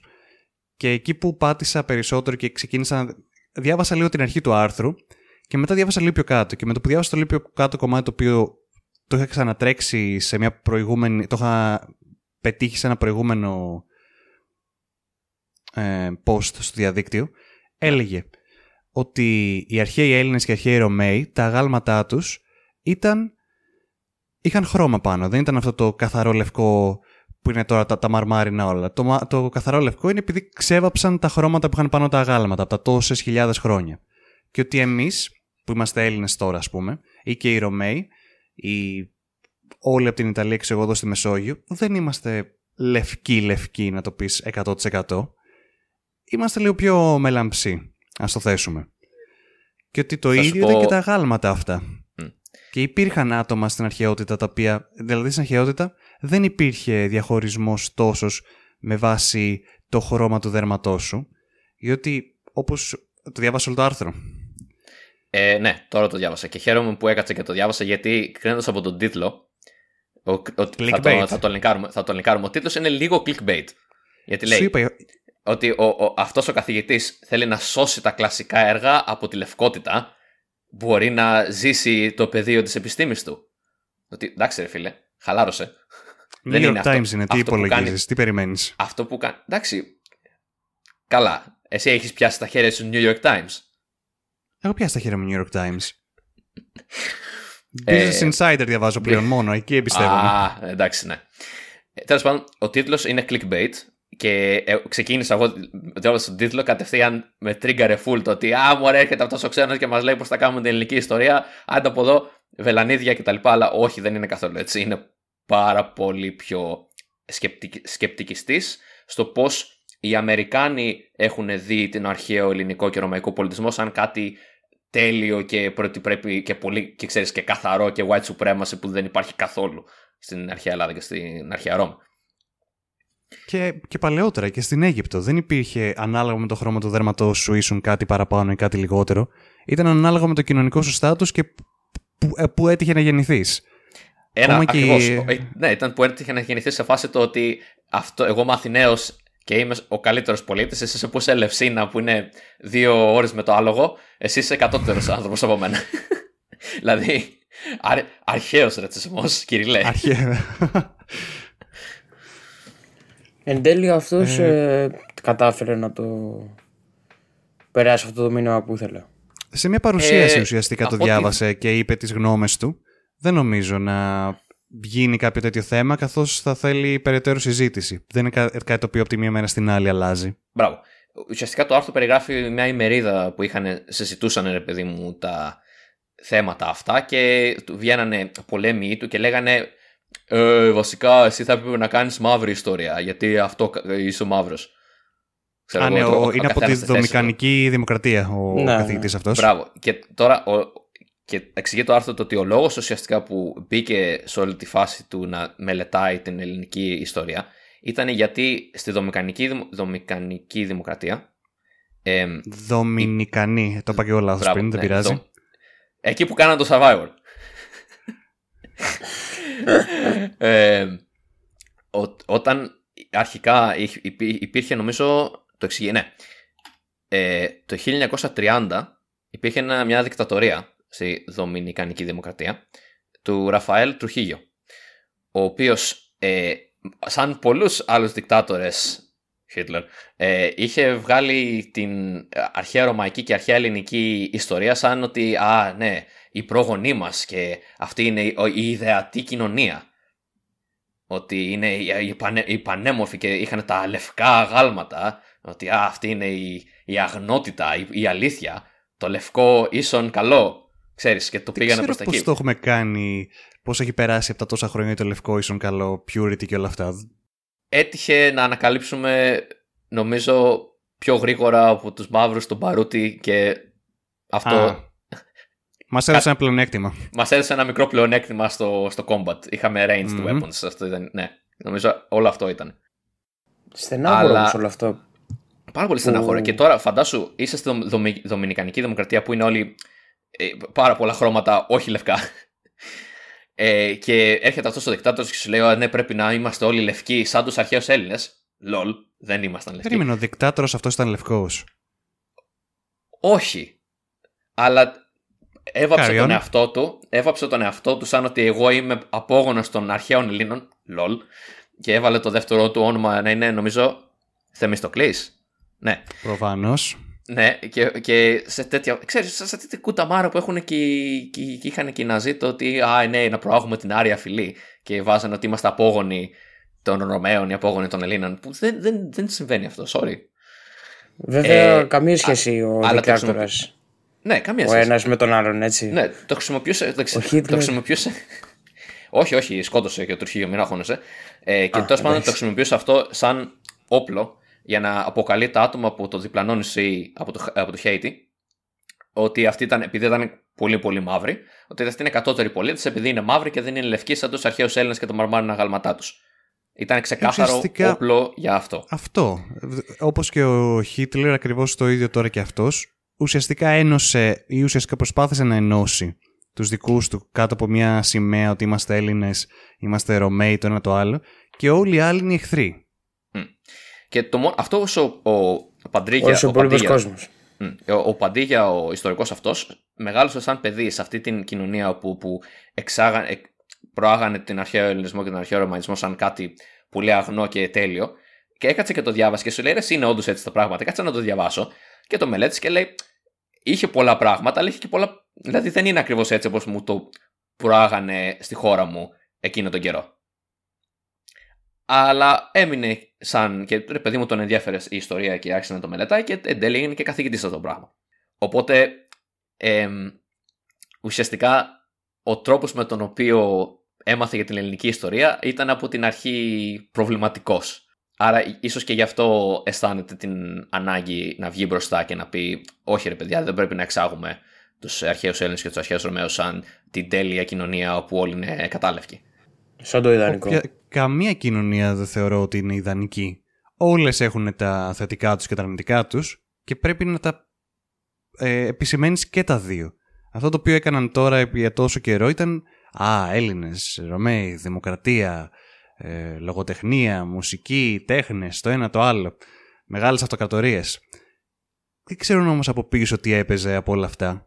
[SPEAKER 1] Και εκεί που πάτησα περισσότερο και ξεκίνησα να... Διάβασα λίγο την αρχή του άρθρου και μετά διάβασα λίγο πιο κάτω. Και με το που διάβασα το λίγο πιο κάτω κομμάτι το οποίο το είχα ξανατρέξει σε μια προηγούμενη... Το είχα πετύχεις σε ένα προηγούμενο ε, post στο διαδίκτυο. Έλεγε ότι οι αρχαίοι Έλληνες και οι αρχαίοι Ρωμαίοι, τα αγάλματά τους ήταν... Είχαν χρώμα πάνω. Δεν ήταν αυτό το καθαρό λευκό που είναι τώρα τα, τα μαρμάρινα όλα. Το, μα- το καθαρό λευκό είναι επειδή ξέβαψαν τα χρώματα που είχαν πάνω τα αγάλματα από τα τόσες χιλιάδες χρόνια. Και ότι εμείς, που είμαστε Έλληνες τώρα ας πούμε, ή και οι Ρωμαίοι, ή όλοι από την Ιταλία και εγώ εδώ στη Μεσόγειο, δεν είμαστε λευκοί-λευκοί να το πεις 100%. Είμαστε λίγο πιο μελαμψοί, ας το θέσουμε. Και ότι το
[SPEAKER 2] Θα σου
[SPEAKER 1] ίδιο
[SPEAKER 2] πω-
[SPEAKER 1] ήταν και τα αγάλματα αυτά.
[SPEAKER 2] Μμ.
[SPEAKER 1] Και υπήρχαν άτομα στην αρχαιότητα τα οποία, δηλαδή στην αρχαιότητα δεν υπήρχε διαχωρισμός τόσος με βάση το χρώμα του δέρματός σου, διότι όπως το διάβασα όλο το άρθρο.
[SPEAKER 2] Ε, ναι, τώρα το διάβασα και χαίρομαι που έκατσα και το διάβασα γιατί κρίνοντας από τον τίτλο. Ο, ο, θα,
[SPEAKER 1] Clickbait.
[SPEAKER 2] το, θα, το λινκάρουμε, θα το λινκάρουμε. Ο τίτλος είναι λίγο clickbait. Γιατί λέει
[SPEAKER 1] Σου είπα,
[SPEAKER 2] ότι ο, ο, αυτός ο καθηγητής θέλει να σώσει τα κλασικά έργα από τη λευκότητα. Μπορεί να ζήσει το πεδίο της επιστήμης του. Ότι εντάξει ρε φίλε, χαλάρωσε.
[SPEAKER 1] New
[SPEAKER 2] δεν
[SPEAKER 1] York
[SPEAKER 2] είναι αυτό-
[SPEAKER 1] Times είναι, τι
[SPEAKER 2] αυτό που
[SPEAKER 1] υπολογίζεις,
[SPEAKER 2] κάνει-
[SPEAKER 1] τι περιμένεις;
[SPEAKER 2] Αυτό που κάνει. Εντάξει. Καλά. Εσύ έχεις πιάσει τα χέρια σου New York Times.
[SPEAKER 1] Εγώ πιάσα τα χέρια μου New York Times.
[SPEAKER 2] Ε,
[SPEAKER 1] Business Insider διαβάζω πλέον μόνο, εκεί εμπιστεύομαι.
[SPEAKER 2] Α, εντάξει, ναι. Τέλος πάντων, ο τίτλος είναι clickbait και ε, ξεκίνησα εγώ διάβασα τον τίτλο κατευθείαν με trigger full το ότι Α, μου έρχεται αυτός ο ξένος και μας λέει πώς θα κάνουμε την ελληνική ιστορία. Άντε από εδώ, βελανίδια κτλ. Αλλά όχι, δεν είναι καθόλου έτσι. Είναι πάρα πολύ πιο σκεπτικ, σκεπτικιστής στο πώς οι Αμερικάνοι έχουν δει την αρχαίο ελληνικό και ρωμαϊκό πολιτισμό σαν κάτι τέλειο και ότι πρέπει και πολύ και ξέρεις και καθαρό και white supremacy που δεν υπάρχει καθόλου στην αρχαία Ελλάδα και στην αρχαία Ρώμη.
[SPEAKER 1] Και, και παλαιότερα και στην Αίγυπτο δεν υπήρχε ανάλογα με το χρώμα του δέρματός σου ήσουν κάτι παραπάνω ή κάτι λιγότερο. Ήταν ανάλογα με το κοινωνικό σου στάτους και που, ε, που έτυχε να γεννηθείς.
[SPEAKER 2] Ένα
[SPEAKER 1] Ακόμα και-
[SPEAKER 2] ακριβώς. Ε, Ναι, ήταν που έτυχε να γεννηθείς σε φάση το ότι αυτό, εγώ είμαι Αθηναίος και είμαι ο καλύτερος πολίτης, εσύ είσαι που είσαι Ελευσίνα που είναι δύο ώρες με το άλογο, εσύ είσαι εκατότερος άνθρωπος από μένα. δηλαδή, Αρ, αρχαίος ρατσισμός, Κυριλέ.
[SPEAKER 1] Αρχαία.
[SPEAKER 3] Εν τέλει αυτός ε, κατάφερε να το περάσει αυτό το μήνυμα που ήθελε.
[SPEAKER 1] Σε μια παρουσίαση
[SPEAKER 2] Ε,
[SPEAKER 1] ουσιαστικά το
[SPEAKER 2] από ό,τι-
[SPEAKER 1] διάβασε και είπε τις γνώμες του. Δεν νομίζω να γίνει κάποιο τέτοιο θέμα, καθώς θα θέλει περαιτέρω συζήτηση. Δεν είναι κα- κάτι το οποίο από τη μία μέρα στην άλλη αλλάζει.
[SPEAKER 2] Μπράβο. Ουσιαστικά το άρθρο περιγράφει μια ημερίδα που είχαν, συζητούσαν, ρε παιδί μου, τα θέματα αυτά και του βγαίνανε πολέμοι του και λέγανε ε, βασικά εσύ θα έπρεπε να κάνεις μαύρη ιστορία γιατί αυτό κα- είσαι ο μαύρος. Ξέρω
[SPEAKER 1] Α,
[SPEAKER 2] εγώ,
[SPEAKER 1] ναι,
[SPEAKER 2] το-
[SPEAKER 1] ο-
[SPEAKER 2] ο
[SPEAKER 1] είναι από τη
[SPEAKER 2] καθένας στη θέση του.
[SPEAKER 1] Δομικανική Δημοκρατία ο
[SPEAKER 3] Ναι, ναι.
[SPEAKER 1] καθηγητής αυτός.
[SPEAKER 2] Μπράβο. Και τώρα ο, και εξηγεί το άρθρο το ότι ο λόγος ουσιαστικά που μπήκε σε όλη τη φάση του να μελετάει την ελληνική ιστορία ήταν γιατί στη Δομικανική, Δημο- Δομικανική Δημοκρατία εμ,
[SPEAKER 1] Δομινικανή. Το είπα και εγώ λάθος
[SPEAKER 2] Μπράβο,
[SPEAKER 1] πριν, δεν
[SPEAKER 2] ναι,
[SPEAKER 1] πειράζει.
[SPEAKER 2] δο- Εκεί που κάναν το Survivor. ε, ο- όταν αρχικά υ- υπή- υπήρχε νομίζω το εξηγεί, ναι. Ε, το 1930 υπήρχε ένα- μια δικτατορία στη Δομινικανική Δημοκρατία του Ραφαέλ Τρουχίγιο ο οποίος ε, σαν πολλούς άλλους δικτάτορες Χίτλερ, ε, είχε βγάλει την αρχαία ρωμαϊκή και αρχαία ελληνική ιστορία σαν ότι α, ναι, οι πρόγονοί μας και αυτή είναι η, η ιδεατή κοινωνία. Ότι είναι οι, οι, πανε, οι πανέμορφοι και είχαν τα λευκά γάλματα. Ότι α, αυτή είναι η, η αγνότητα, η, η αλήθεια. Το λευκό ίσον καλό. Ξέρεις, και το
[SPEAKER 1] Δεν
[SPEAKER 2] πήγανε προς
[SPEAKER 1] ξέρω
[SPEAKER 2] τα
[SPEAKER 1] πώς
[SPEAKER 2] εκεί.
[SPEAKER 1] το έχουμε κάνει, πώς έχει περάσει από τα τόσα χρόνια το λευκό ίσον καλό, purity και όλα αυτά.
[SPEAKER 2] έτυχε να ανακαλύψουμε νομίζω πιο γρήγορα από τους μαύρους τον Παρούτη και αυτό
[SPEAKER 1] Α. Μας έδωσε ένα πλεονέκτημα.
[SPEAKER 2] μας έδωσε ένα μικρό πλεονέκτημα στο, στο combat. Είχαμε ranged
[SPEAKER 1] Μμμ.
[SPEAKER 2] weapons. Αυτό ήταν, ναι, νομίζω όλο αυτό ήταν.
[SPEAKER 3] Στενάχωρο
[SPEAKER 2] Αλλά-
[SPEAKER 3] όμως όλο αυτό.
[SPEAKER 2] Πάρα πολύ στεναχώρια.
[SPEAKER 3] Ου.
[SPEAKER 2] Και τώρα φαντάσου, είσαι στη Δομ- Δομι- Δομινικανική Δημοκρατία που είναι όλοι ε, πάρα πολλά χρώματα, όχι λευκά. Ε, και έρχεται αυτός ο δικτάτορα και σου λέει: «Α, Ναι, πρέπει να είμαστε όλοι λευκοί, σαν τους αρχαίους Έλληνες. Λολ, δεν ήμασταν λευκοί.
[SPEAKER 1] Περίμενε, ο δικτάτορος αυτός ήταν λευκός.
[SPEAKER 2] Όχι. Αλλά έβαψε
[SPEAKER 1] Carry
[SPEAKER 2] τον
[SPEAKER 1] on.
[SPEAKER 2] εαυτό του, έβαψε τον εαυτό του σαν ότι εγώ είμαι απόγονος των αρχαίων Ελλήνων, λολ, και έβαλε το δεύτερο του όνομα να είναι, νομίζω, Θεμιστοκλής. Ναι,
[SPEAKER 1] Προφανώς.
[SPEAKER 2] Ναι, και, και σε τέτοια, ξέρεις, σε τέτοια κουταμάρα που έχουν και, οι- και, και είχαν και οι Ναζί το ότι, α, ναι, να προάγουμε την άρια φυλή και βάζανε ότι είμαστε απόγονοι των Ρωμαίων, οι απόγονοι των Ελλήνων, που δεν, δεν, δεν συμβαίνει αυτό, sorry.
[SPEAKER 3] Βέβαια,
[SPEAKER 2] Ε,
[SPEAKER 3] καμία σχέση ο
[SPEAKER 2] αλλά το
[SPEAKER 3] δικτάτορας.
[SPEAKER 2] Ναι, καμία
[SPEAKER 3] Ο
[SPEAKER 2] σχέση.
[SPEAKER 3] ένας με τον άλλον, έτσι.
[SPEAKER 2] Ναι, το χρησιμοποιούσε. Το, ξε-
[SPEAKER 3] Ο Χίτλερ.
[SPEAKER 2] το χρησιμοποιούσε. όχι, όχι, σκότωσε και το αρχείο, μην αγχώνεσαι. Ε, και
[SPEAKER 3] Α,
[SPEAKER 2] τέλος πάντων
[SPEAKER 3] εντάξει.
[SPEAKER 2] το χρησιμοποιούσε αυτό σαν όπλο για να αποκαλεί τα άτομα από το διπλανό νησί, από το, από το Χέιτι, ότι αυτοί ήταν, επειδή ήταν πολύ πολύ μαύροι, ότι αυτοί είναι κατώτεροι πολίτε επειδή είναι μαύροι και δεν είναι λευκοί σαν τους αρχαίους Έλληνες και το μαρμάρινα γάλματά τους. Ήταν ξεκάθαρο
[SPEAKER 1] Ουσιαστικά-
[SPEAKER 2] όπλο για αυτό.
[SPEAKER 1] Αυτό. Όπως και ο Χίτλερ, ακριβώς το ίδιο τώρα και αυτός, ουσιαστικά ένωσε ή ουσιαστικά προσπάθησε να ενώσει τους δικούς του κάτω από μια σημαία ότι είμαστε Έλληνες, είμαστε Ρωμαίοι το ένα το άλλο και όλοι οι άλλοι είναι εχθροί.
[SPEAKER 2] Και το, μόνο- αυτό όσο ο, ο Παντρίγια.
[SPEAKER 3] Όλος ο υπόλοιπος
[SPEAKER 2] Παντίγια-
[SPEAKER 3] κόσμος.
[SPEAKER 2] Μμ. Ο, ο Παντίγια, ο ιστορικός αυτός, μεγάλωσε σαν παιδί σε αυτή την κοινωνία όπου, που εξάγανε, εκ- προάγανε την αρχαίο ελληνισμό και τον αρχαίο ρωμανισμό σαν κάτι πολύ αγνό και τέλειο. Και έκατσε και το διάβασε και σου λέει: «Ρε, Εσύ είναι όντως έτσι τα πράγματα. Κάτσε να το διαβάσω. Και το μελέτησε και λέει: Είχε πολλά πράγματα, αλλά είχε και πολλά. Δηλαδή δεν είναι ακριβώς έτσι όπως μου το προάγανε στη χώρα μου εκείνο τον καιρό. Αλλά έμεινε σαν. και ρε παιδί μου τον ενδιαφέρε η ιστορία και άρχισε να το μελετάει και εν τέλει είναι και καθηγητής αυτό το πράγμα. Οπότε εμ, ουσιαστικά ο τρόπος με τον οποίο έμαθε για την ελληνική ιστορία ήταν από την αρχή προβληματικός. Άρα ίσως και γι' αυτό αισθάνεται την ανάγκη να βγει μπροστά και να πει όχι ρε παιδιά δεν πρέπει να εξάγουμε τους αρχαίους Έλληνες και τους αρχαίους Ρωμαίους σαν την τέλεια κοινωνία όπου όλοι είναι κατάλευκοι.
[SPEAKER 3] Σαν το ιδανικό.
[SPEAKER 1] Όποια- καμία κοινωνία δεν θεωρώ ότι είναι ιδανική. Όλες έχουν τα θετικά τους και τα αρνητικά τους και πρέπει να τα ε, επισημαίνεις και τα δύο. Αυτό το οποίο έκαναν τώρα για τόσο καιρό ήταν «Α, Έλληνες, Ρωμαίοι, δημοκρατία, ε, λογοτεχνία, μουσική, τέχνες, το ένα το άλλο, μεγάλες αυτοκρατορίες». Δεν ξέρω όμως από πίσω τι έπαιζε από όλα αυτά.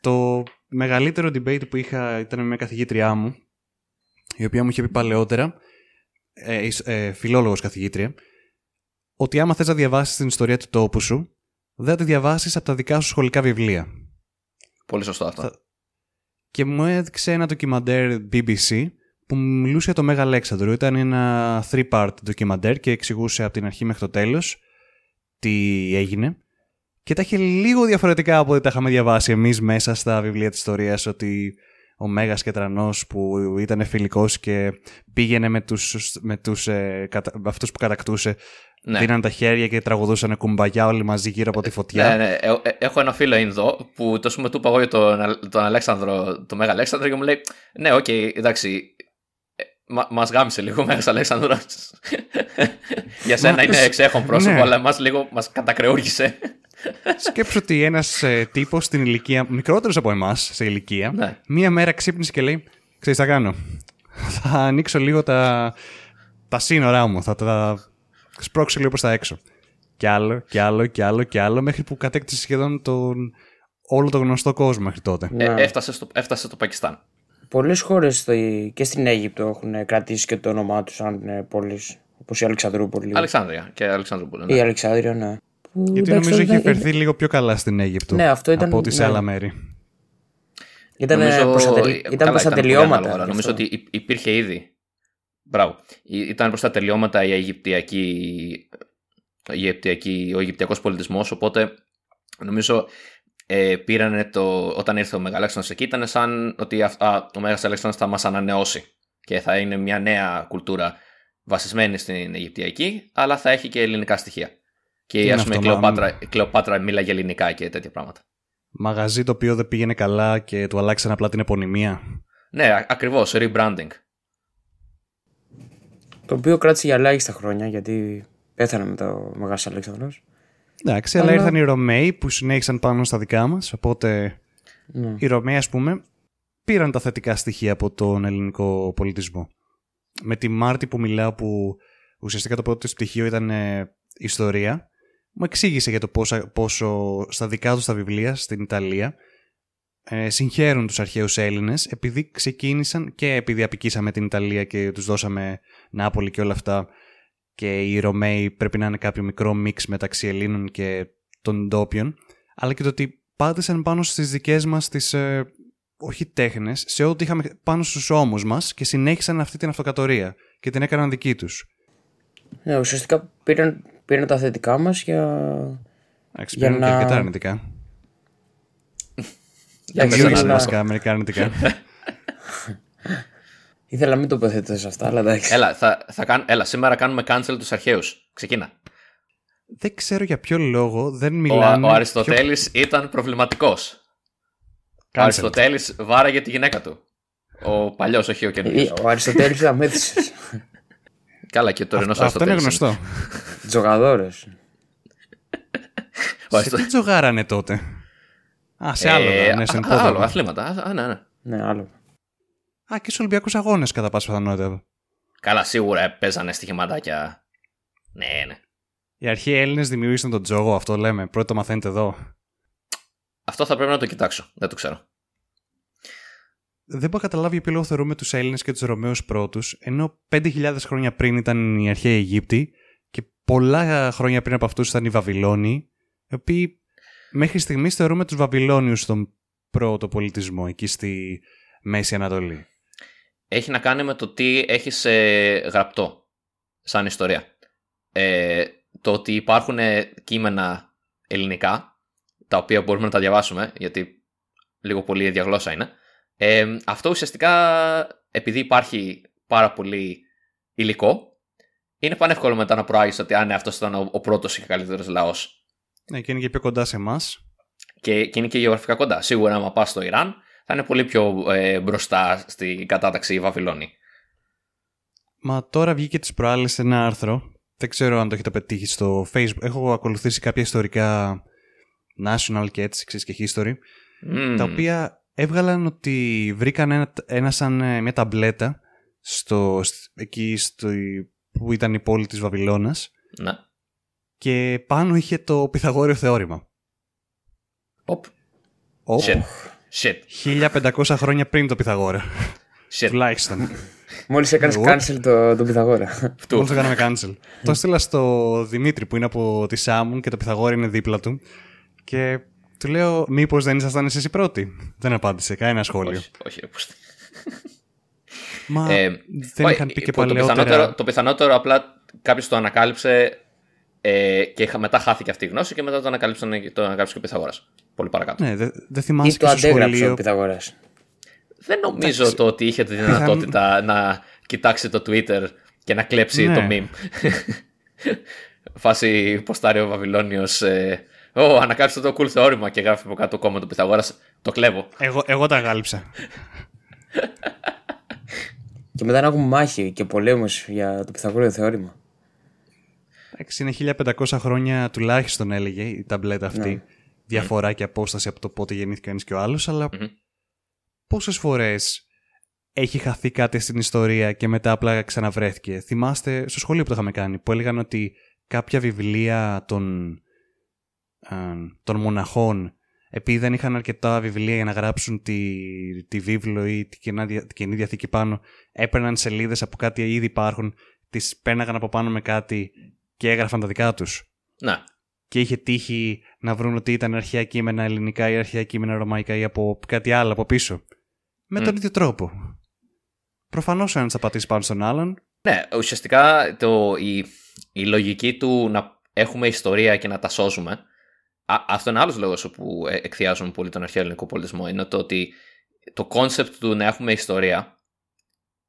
[SPEAKER 1] Το μεγαλύτερο debate που είχα ήταν με μια καθηγήτριά μου, η οποία μου είχε πει παλαιότερα, ε, εις- ε, φιλόλογος καθηγήτρια, ότι άμα θες να διαβάσεις την ιστορία του τόπου σου, δεν θα τη διαβάσεις από τα δικά σου σχολικά βιβλία.
[SPEAKER 2] Πολύ σωστό αυτό.
[SPEAKER 1] Θα- Και μου έδειξε ένα ντοκιμαντέρ BBC που μιλούσε για το Μέγα Αλέξανδρο. Ήταν ένα three-part ντοκιμαντέρ και εξηγούσε από την αρχή μέχρι το τέλος τι έγινε. Και τα είχε λίγο διαφορετικά από ό,τι τα είχαμε διαβάσει εμείς μέσα στα βιβλία της ιστορίας ότι ο Μέγας Κετρανός που ήταν φιλικός και πήγαινε με τους, με τους ε, κατα- με αυτούς που κατακτούσε
[SPEAKER 2] Ναι.
[SPEAKER 1] δίναν τα χέρια και τραγουδούσαν κουμπαγιά όλοι μαζί γύρω από τη φωτιά.
[SPEAKER 2] Ναι, ναι. Ε, ε, έχω ένα φίλο Ινδό που το πούμε του είπα εγώ για τον, Α- τον Αλέξανδρο, τον Μέγα Αλέξανδρο και μου λέει Ναι, οκ, εντάξει. ε, Μα μας γάμισε λίγο ο Μέγας Αλέξανδρος. για σένα είναι εξέχον πρόσωπο,
[SPEAKER 1] Ναι.
[SPEAKER 2] αλλά μας λίγο μας κατακρεούργησε.
[SPEAKER 1] Σκέψου ότι ένας ε, τύπος στην ηλικία, μικρότερος από εμάς σε ηλικία,
[SPEAKER 2] Ναι.
[SPEAKER 1] μία μέρα ξύπνησε και λέει: Ξέρεις, θα κάνω. θα ανοίξω λίγο τα, τα σύνορά μου. Θα τα σπρώξω λίγο προς τα έξω. Κι άλλο, κι άλλο, κι άλλο, κι άλλο, μέχρι που κατέκτησε σχεδόν τον, όλο τον γνωστό κόσμο μέχρι τότε.
[SPEAKER 2] Ε,
[SPEAKER 3] Ναι.
[SPEAKER 2] έφτασε, στο, έφτασε στο Πακιστάν.
[SPEAKER 3] Πολλές χώρες και στην Αίγυπτο έχουν κρατήσει και το όνομά τους σαν ε, πόλεις Όπως η Αλεξανδρούπολη.
[SPEAKER 2] Αλεξάνδρεια και Αλεξανδρούπολη.
[SPEAKER 3] Η
[SPEAKER 2] Ναι.
[SPEAKER 3] Αλεξάνδρεια, ναι. Που,
[SPEAKER 1] Γιατί
[SPEAKER 3] εντάξει,
[SPEAKER 1] νομίζω έχει
[SPEAKER 3] ήταν-
[SPEAKER 1] φερθεί λίγο πιο καλά στην Αίγυπτο
[SPEAKER 3] Ναι, αυτό ήταν-
[SPEAKER 1] από ό,τι σε
[SPEAKER 3] ναι.
[SPEAKER 1] άλλα μέρη.
[SPEAKER 3] Ήταν,
[SPEAKER 2] Νομίζω-
[SPEAKER 3] προς τα, τελ-
[SPEAKER 2] ε,
[SPEAKER 3] ήταν
[SPEAKER 2] καλά,
[SPEAKER 3] προς τα
[SPEAKER 2] πολύ
[SPEAKER 3] τελειώματα.
[SPEAKER 2] ανάλογα, αλλά
[SPEAKER 3] γι'
[SPEAKER 2] Νομίζω
[SPEAKER 3] αυτό.
[SPEAKER 2] ότι υ- υπήρχε ήδη. Μπράβο. Ή- Ήταν προς τα τελειώματα η Αιγυπτιακή, η Αιγυπτιακή, ο Αιγυπτιακός πολιτισμός, οπότε νομίζω ε, πήρανε το, όταν ήρθε ο Μεγαλέξανδρος εκεί ήταν σαν ότι αυ- α, ο Μέγας Αλέξανδρος θα μας ανανεώσει και θα είναι μια νέα κουλτούρα βασισμένη στην Αιγυπτιακή, αλλά θα έχει και ελληνικά στοιχεία. Και
[SPEAKER 1] είναι
[SPEAKER 2] ας πούμε η
[SPEAKER 1] αυτό, μα-
[SPEAKER 2] Κλεοπάτρα, η Κλεοπάτρα μίλαγε ελληνικά και τέτοια πράγματα.
[SPEAKER 1] Μαγαζί το οποίο δεν πήγαινε καλά και του αλλάξαν απλά την επωνυμία.
[SPEAKER 2] Ναι, α- ακριβώς, rebranding.
[SPEAKER 3] Το οποίο κράτησε για ελάχιστα χρόνια γιατί πέθανε μετά ο Μεγάλο Αλέξανδρος.
[SPEAKER 1] Εντάξει, αλλά
[SPEAKER 3] Αλλά-
[SPEAKER 1] ήρθαν οι Ρωμαίοι που συνέχισαν πάνω στα δικά μας. Οπότε
[SPEAKER 3] Ναι.
[SPEAKER 1] οι Ρωμαίοι, ας πούμε, πήραν τα θετικά στοιχεία από τον ελληνικό πολιτισμό. Με τη Μάρτη που μιλάω, που ουσιαστικά το πρώτο της πτυχίο ήταν ε, ιστορία, μου εξήγησε για το πόσα, πόσο στα δικά του τα βιβλία στην Ιταλία ε, συγχαίρουν τους αρχαίους Έλληνες επειδή ξεκίνησαν και επειδή απικήσαμε την Ιταλία και τους δώσαμε Νάπολη και όλα αυτά και οι Ρωμαίοι πρέπει να είναι κάποιο μικρό μίξ μεταξύ Ελλήνων και των ντόπιων αλλά και το ότι πάτησαν πάνω στις δικές μας τις ε, όχι τέχνες, σε ό,τι είχαμε πάνω στους ώμους μας και συνέχισαν αυτή την αυτοκατορία και την έκαναν δική τους.
[SPEAKER 3] Ναι, ουσιαστικά πήραν, πήραν τα θετικά μας για.
[SPEAKER 1] Εντάξει,
[SPEAKER 3] Για
[SPEAKER 1] πήραν και
[SPEAKER 3] να-
[SPEAKER 1] αρκετά αρνητικά.
[SPEAKER 2] Για πες
[SPEAKER 1] Δημιούργησαν
[SPEAKER 2] ένα
[SPEAKER 1] βασικά μερικά αρνητικά.
[SPEAKER 3] Ήθελα να μην τοποθετηθώ σε αυτά, αλλά εντάξει.
[SPEAKER 2] Έλα, θα, θα κάν... Έλα, σήμερα κάνουμε cancel τους αρχαίους. Ξεκίνα.
[SPEAKER 1] δεν ξέρω για ποιο λόγο δεν
[SPEAKER 2] Ο,
[SPEAKER 1] μιλάνε...
[SPEAKER 2] ο Αριστοτέλης ήταν προβληματικός. Ο
[SPEAKER 1] Cancel.
[SPEAKER 2] Αριστοτέλης βάραγε τη γυναίκα του. Ο παλιός, όχι ο
[SPEAKER 3] Ε,
[SPEAKER 2] καινούργιος.
[SPEAKER 3] Ο Αριστοτέλης ήταν μέθησε.
[SPEAKER 2] Καλά, και το
[SPEAKER 1] Αυτό,
[SPEAKER 2] τωρινός
[SPEAKER 1] αυτό είναι
[SPEAKER 2] Αριστοτέλης.
[SPEAKER 1] γνωστό.
[SPEAKER 3] Τζογαδόρες.
[SPEAKER 2] Ο
[SPEAKER 1] Σε τι τζογάρανε τότε; Α, σε άλλο.
[SPEAKER 2] Ε,
[SPEAKER 1] ναι, στον
[SPEAKER 2] α- άλλο,
[SPEAKER 1] πόδαρο.
[SPEAKER 2] αθλήματα. Α, ναι, ναι.
[SPEAKER 3] Ναι, άλλο.
[SPEAKER 1] Α, και στους Ολυμπιακούς Αγώνες κατά πάσα πιθανότητα.
[SPEAKER 2] Καλά, σίγουρα ε, παίζανε στοιχηματάκια. Ναι, ναι.
[SPEAKER 1] Οι αρχαίοι Έλληνες δημιούργησαν τον τζόγο, αυτό λέμε. Πρώτο το μαθαίνετε εδώ.
[SPEAKER 2] Αυτό θα πρέπει να το κοιτάξω. Δεν το ξέρω.
[SPEAKER 1] Δεν μπορώ να καταλάβει για ποιο λόγο θεωρούμε τους Έλληνες και τους Ρωμαίους πρώτους, ενώ 5.000 χρόνια πριν ήταν οι αρχαίοι Αιγύπτιοι και πολλά χρόνια πριν από αυτούς ήταν οι Βαβυλώνιοι, οι οποίοι μέχρι στιγμής θεωρούμε τους Βαβυλώνιους στον πρώτο πολιτισμό, εκεί στη Μέση Ανατολή.
[SPEAKER 2] Έχει να κάνει με το τι έχεις ε, γραπτό σαν ιστορία. Ε, το ότι υπάρχουν ε, κείμενα ελληνικά, τα οποία μπορούμε να τα διαβάσουμε, γιατί λίγο πολύ η διαγλώσσα είναι. Ε, αυτό ουσιαστικά, επειδή υπάρχει πάρα πολύ υλικό, είναι πανεύκολο μετά να προάγεις ότι αν ναι, αυτός ήταν ο, ο πρώτος και καλύτερος λαός.
[SPEAKER 1] Ναι, και είναι και πιο κοντά σε εμάς.
[SPEAKER 2] Και, και είναι και γεωγραφικά κοντά. Σίγουρα, άμα πας στο Ιράν, θα είναι πολύ πιο ε, μπροστά στην κατάταξη η Βαβυλώνη.
[SPEAKER 1] Μα τώρα βγήκε τις προάλλες ένα άρθρο. Δεν ξέρω αν το έχετε πετύχει στο Facebook. Έχω ακολουθήσει κάποια ιστορικά national και έτσι, ξέρεις, και history,
[SPEAKER 2] Μμμ.
[SPEAKER 1] τα οποία έβγαλαν ότι βρήκαν ένα, ένα σαν ε, μια ταμπλέτα στο, σ- εκεί στο, που ήταν η πόλη της Βαβυλώνας
[SPEAKER 2] Ναι.
[SPEAKER 1] και πάνω είχε το Πυθαγόριο θεώρημα.
[SPEAKER 2] Οπ.
[SPEAKER 1] Οπ.
[SPEAKER 2] Shit. Shit.
[SPEAKER 1] 1500 χρόνια πριν το Πυθαγόρα.
[SPEAKER 2] Shit.
[SPEAKER 1] Τουλάχιστον.
[SPEAKER 3] Μόλις έκανες
[SPEAKER 1] Εγώ-
[SPEAKER 3] cancel το, τον Πυθαγόρα.
[SPEAKER 2] Αυτού.
[SPEAKER 1] Μόλις το κάναμε cancel. το έστειλα στο Δημήτρη που είναι από τη Σάμουν και το Πυθαγόρα είναι δίπλα του. Και του λέω, Μήπως δεν ήσασταν εσείς οι πρώτοι; Δεν απάντησε κανένα σχόλιο.
[SPEAKER 2] όχι, όχι, ρε, πούστη.
[SPEAKER 1] Μα
[SPEAKER 2] Ε,
[SPEAKER 1] δεν
[SPEAKER 2] όχι,
[SPEAKER 1] είχαν πει και
[SPEAKER 2] που το
[SPEAKER 1] παλαιότερα.
[SPEAKER 2] πιθανότερο, το πιθανότερο απλά κάποιος το ανακάλυψε ε, και είχα- μετά χάθηκε αυτή η γνώση και μετά το ανακάλυψαν και το ανακάλυψε και ο Πυθαγόρας. Πολύ παρακάτω.
[SPEAKER 1] Ναι, δεν δεν
[SPEAKER 3] Ή
[SPEAKER 1] θυμάσαι
[SPEAKER 3] το
[SPEAKER 1] και στο
[SPEAKER 3] αντέγραψε ο
[SPEAKER 1] σχολείο.
[SPEAKER 3] Πυθαγόρας.
[SPEAKER 2] Δεν νομίζω το ότι είχε τη δυνατότητα να κοιτάξει το Twitter και να κλέψει
[SPEAKER 1] Ναι.
[SPEAKER 2] το meme. Φάση ποστάρει ο Βαβυλώνιος ε, Ω, ανακάλυψε το cool θεώρημα και γράφει από κάτω κόμμα του Πυθαγόρας. Το κλέβω.
[SPEAKER 1] Εγώ, εγώ τα γάλυψα.
[SPEAKER 3] Και μετά να έχουμε μάχη και πολέμους για το Πυθαγόριο θεώρημα.
[SPEAKER 1] Εντάξει, είναι 1500 χρόνια τουλάχιστον έλεγε η ταμπλέτα αυτή.
[SPEAKER 3] Ναι.
[SPEAKER 1] Διαφορά και απόσταση από το πότε γεννήθηκε ένα και ο άλλος, αλλά
[SPEAKER 2] Μμμ.
[SPEAKER 1] πόσες φορές έχει χαθεί κάτι στην ιστορία και μετά απλά ξαναβρέθηκε. Θυμάστε στο σχολείο που το είχαμε κάνει, που έλεγαν ότι κάποια βιβλία των, α, των μοναχών, επειδή δεν είχαν αρκετά βιβλία για να γράψουν τη, τη βίβλο ή τη Καινά Δια- τη Καινή Διαθήκη πάνω, έπαιρναν σελίδες από κάτι ήδη υπάρχουν, τις πέναγαν από πάνω με κάτι και έγραφαν τα δικά τους.
[SPEAKER 2] Να.
[SPEAKER 1] Και είχε τύχει να βρουν ότι ήταν αρχαία κείμενα ελληνικά ή αρχαία κείμενα ρωμαϊκά ή από κάτι άλλο από πίσω. Με τον
[SPEAKER 2] Μμ.
[SPEAKER 1] ίδιο τρόπο. Προφανώς ο ένας θα πατήσει πάνω στον άλλον.
[SPEAKER 2] Ναι, ουσιαστικά το, η, η λογική του να έχουμε ιστορία και να τα σώζουμε. Α, αυτό είναι άλλος λόγος που ε, εκθειάζουμε πολύ τον αρχαίο ελληνικό πολιτισμό. Είναι το ότι το concept του να έχουμε ιστορία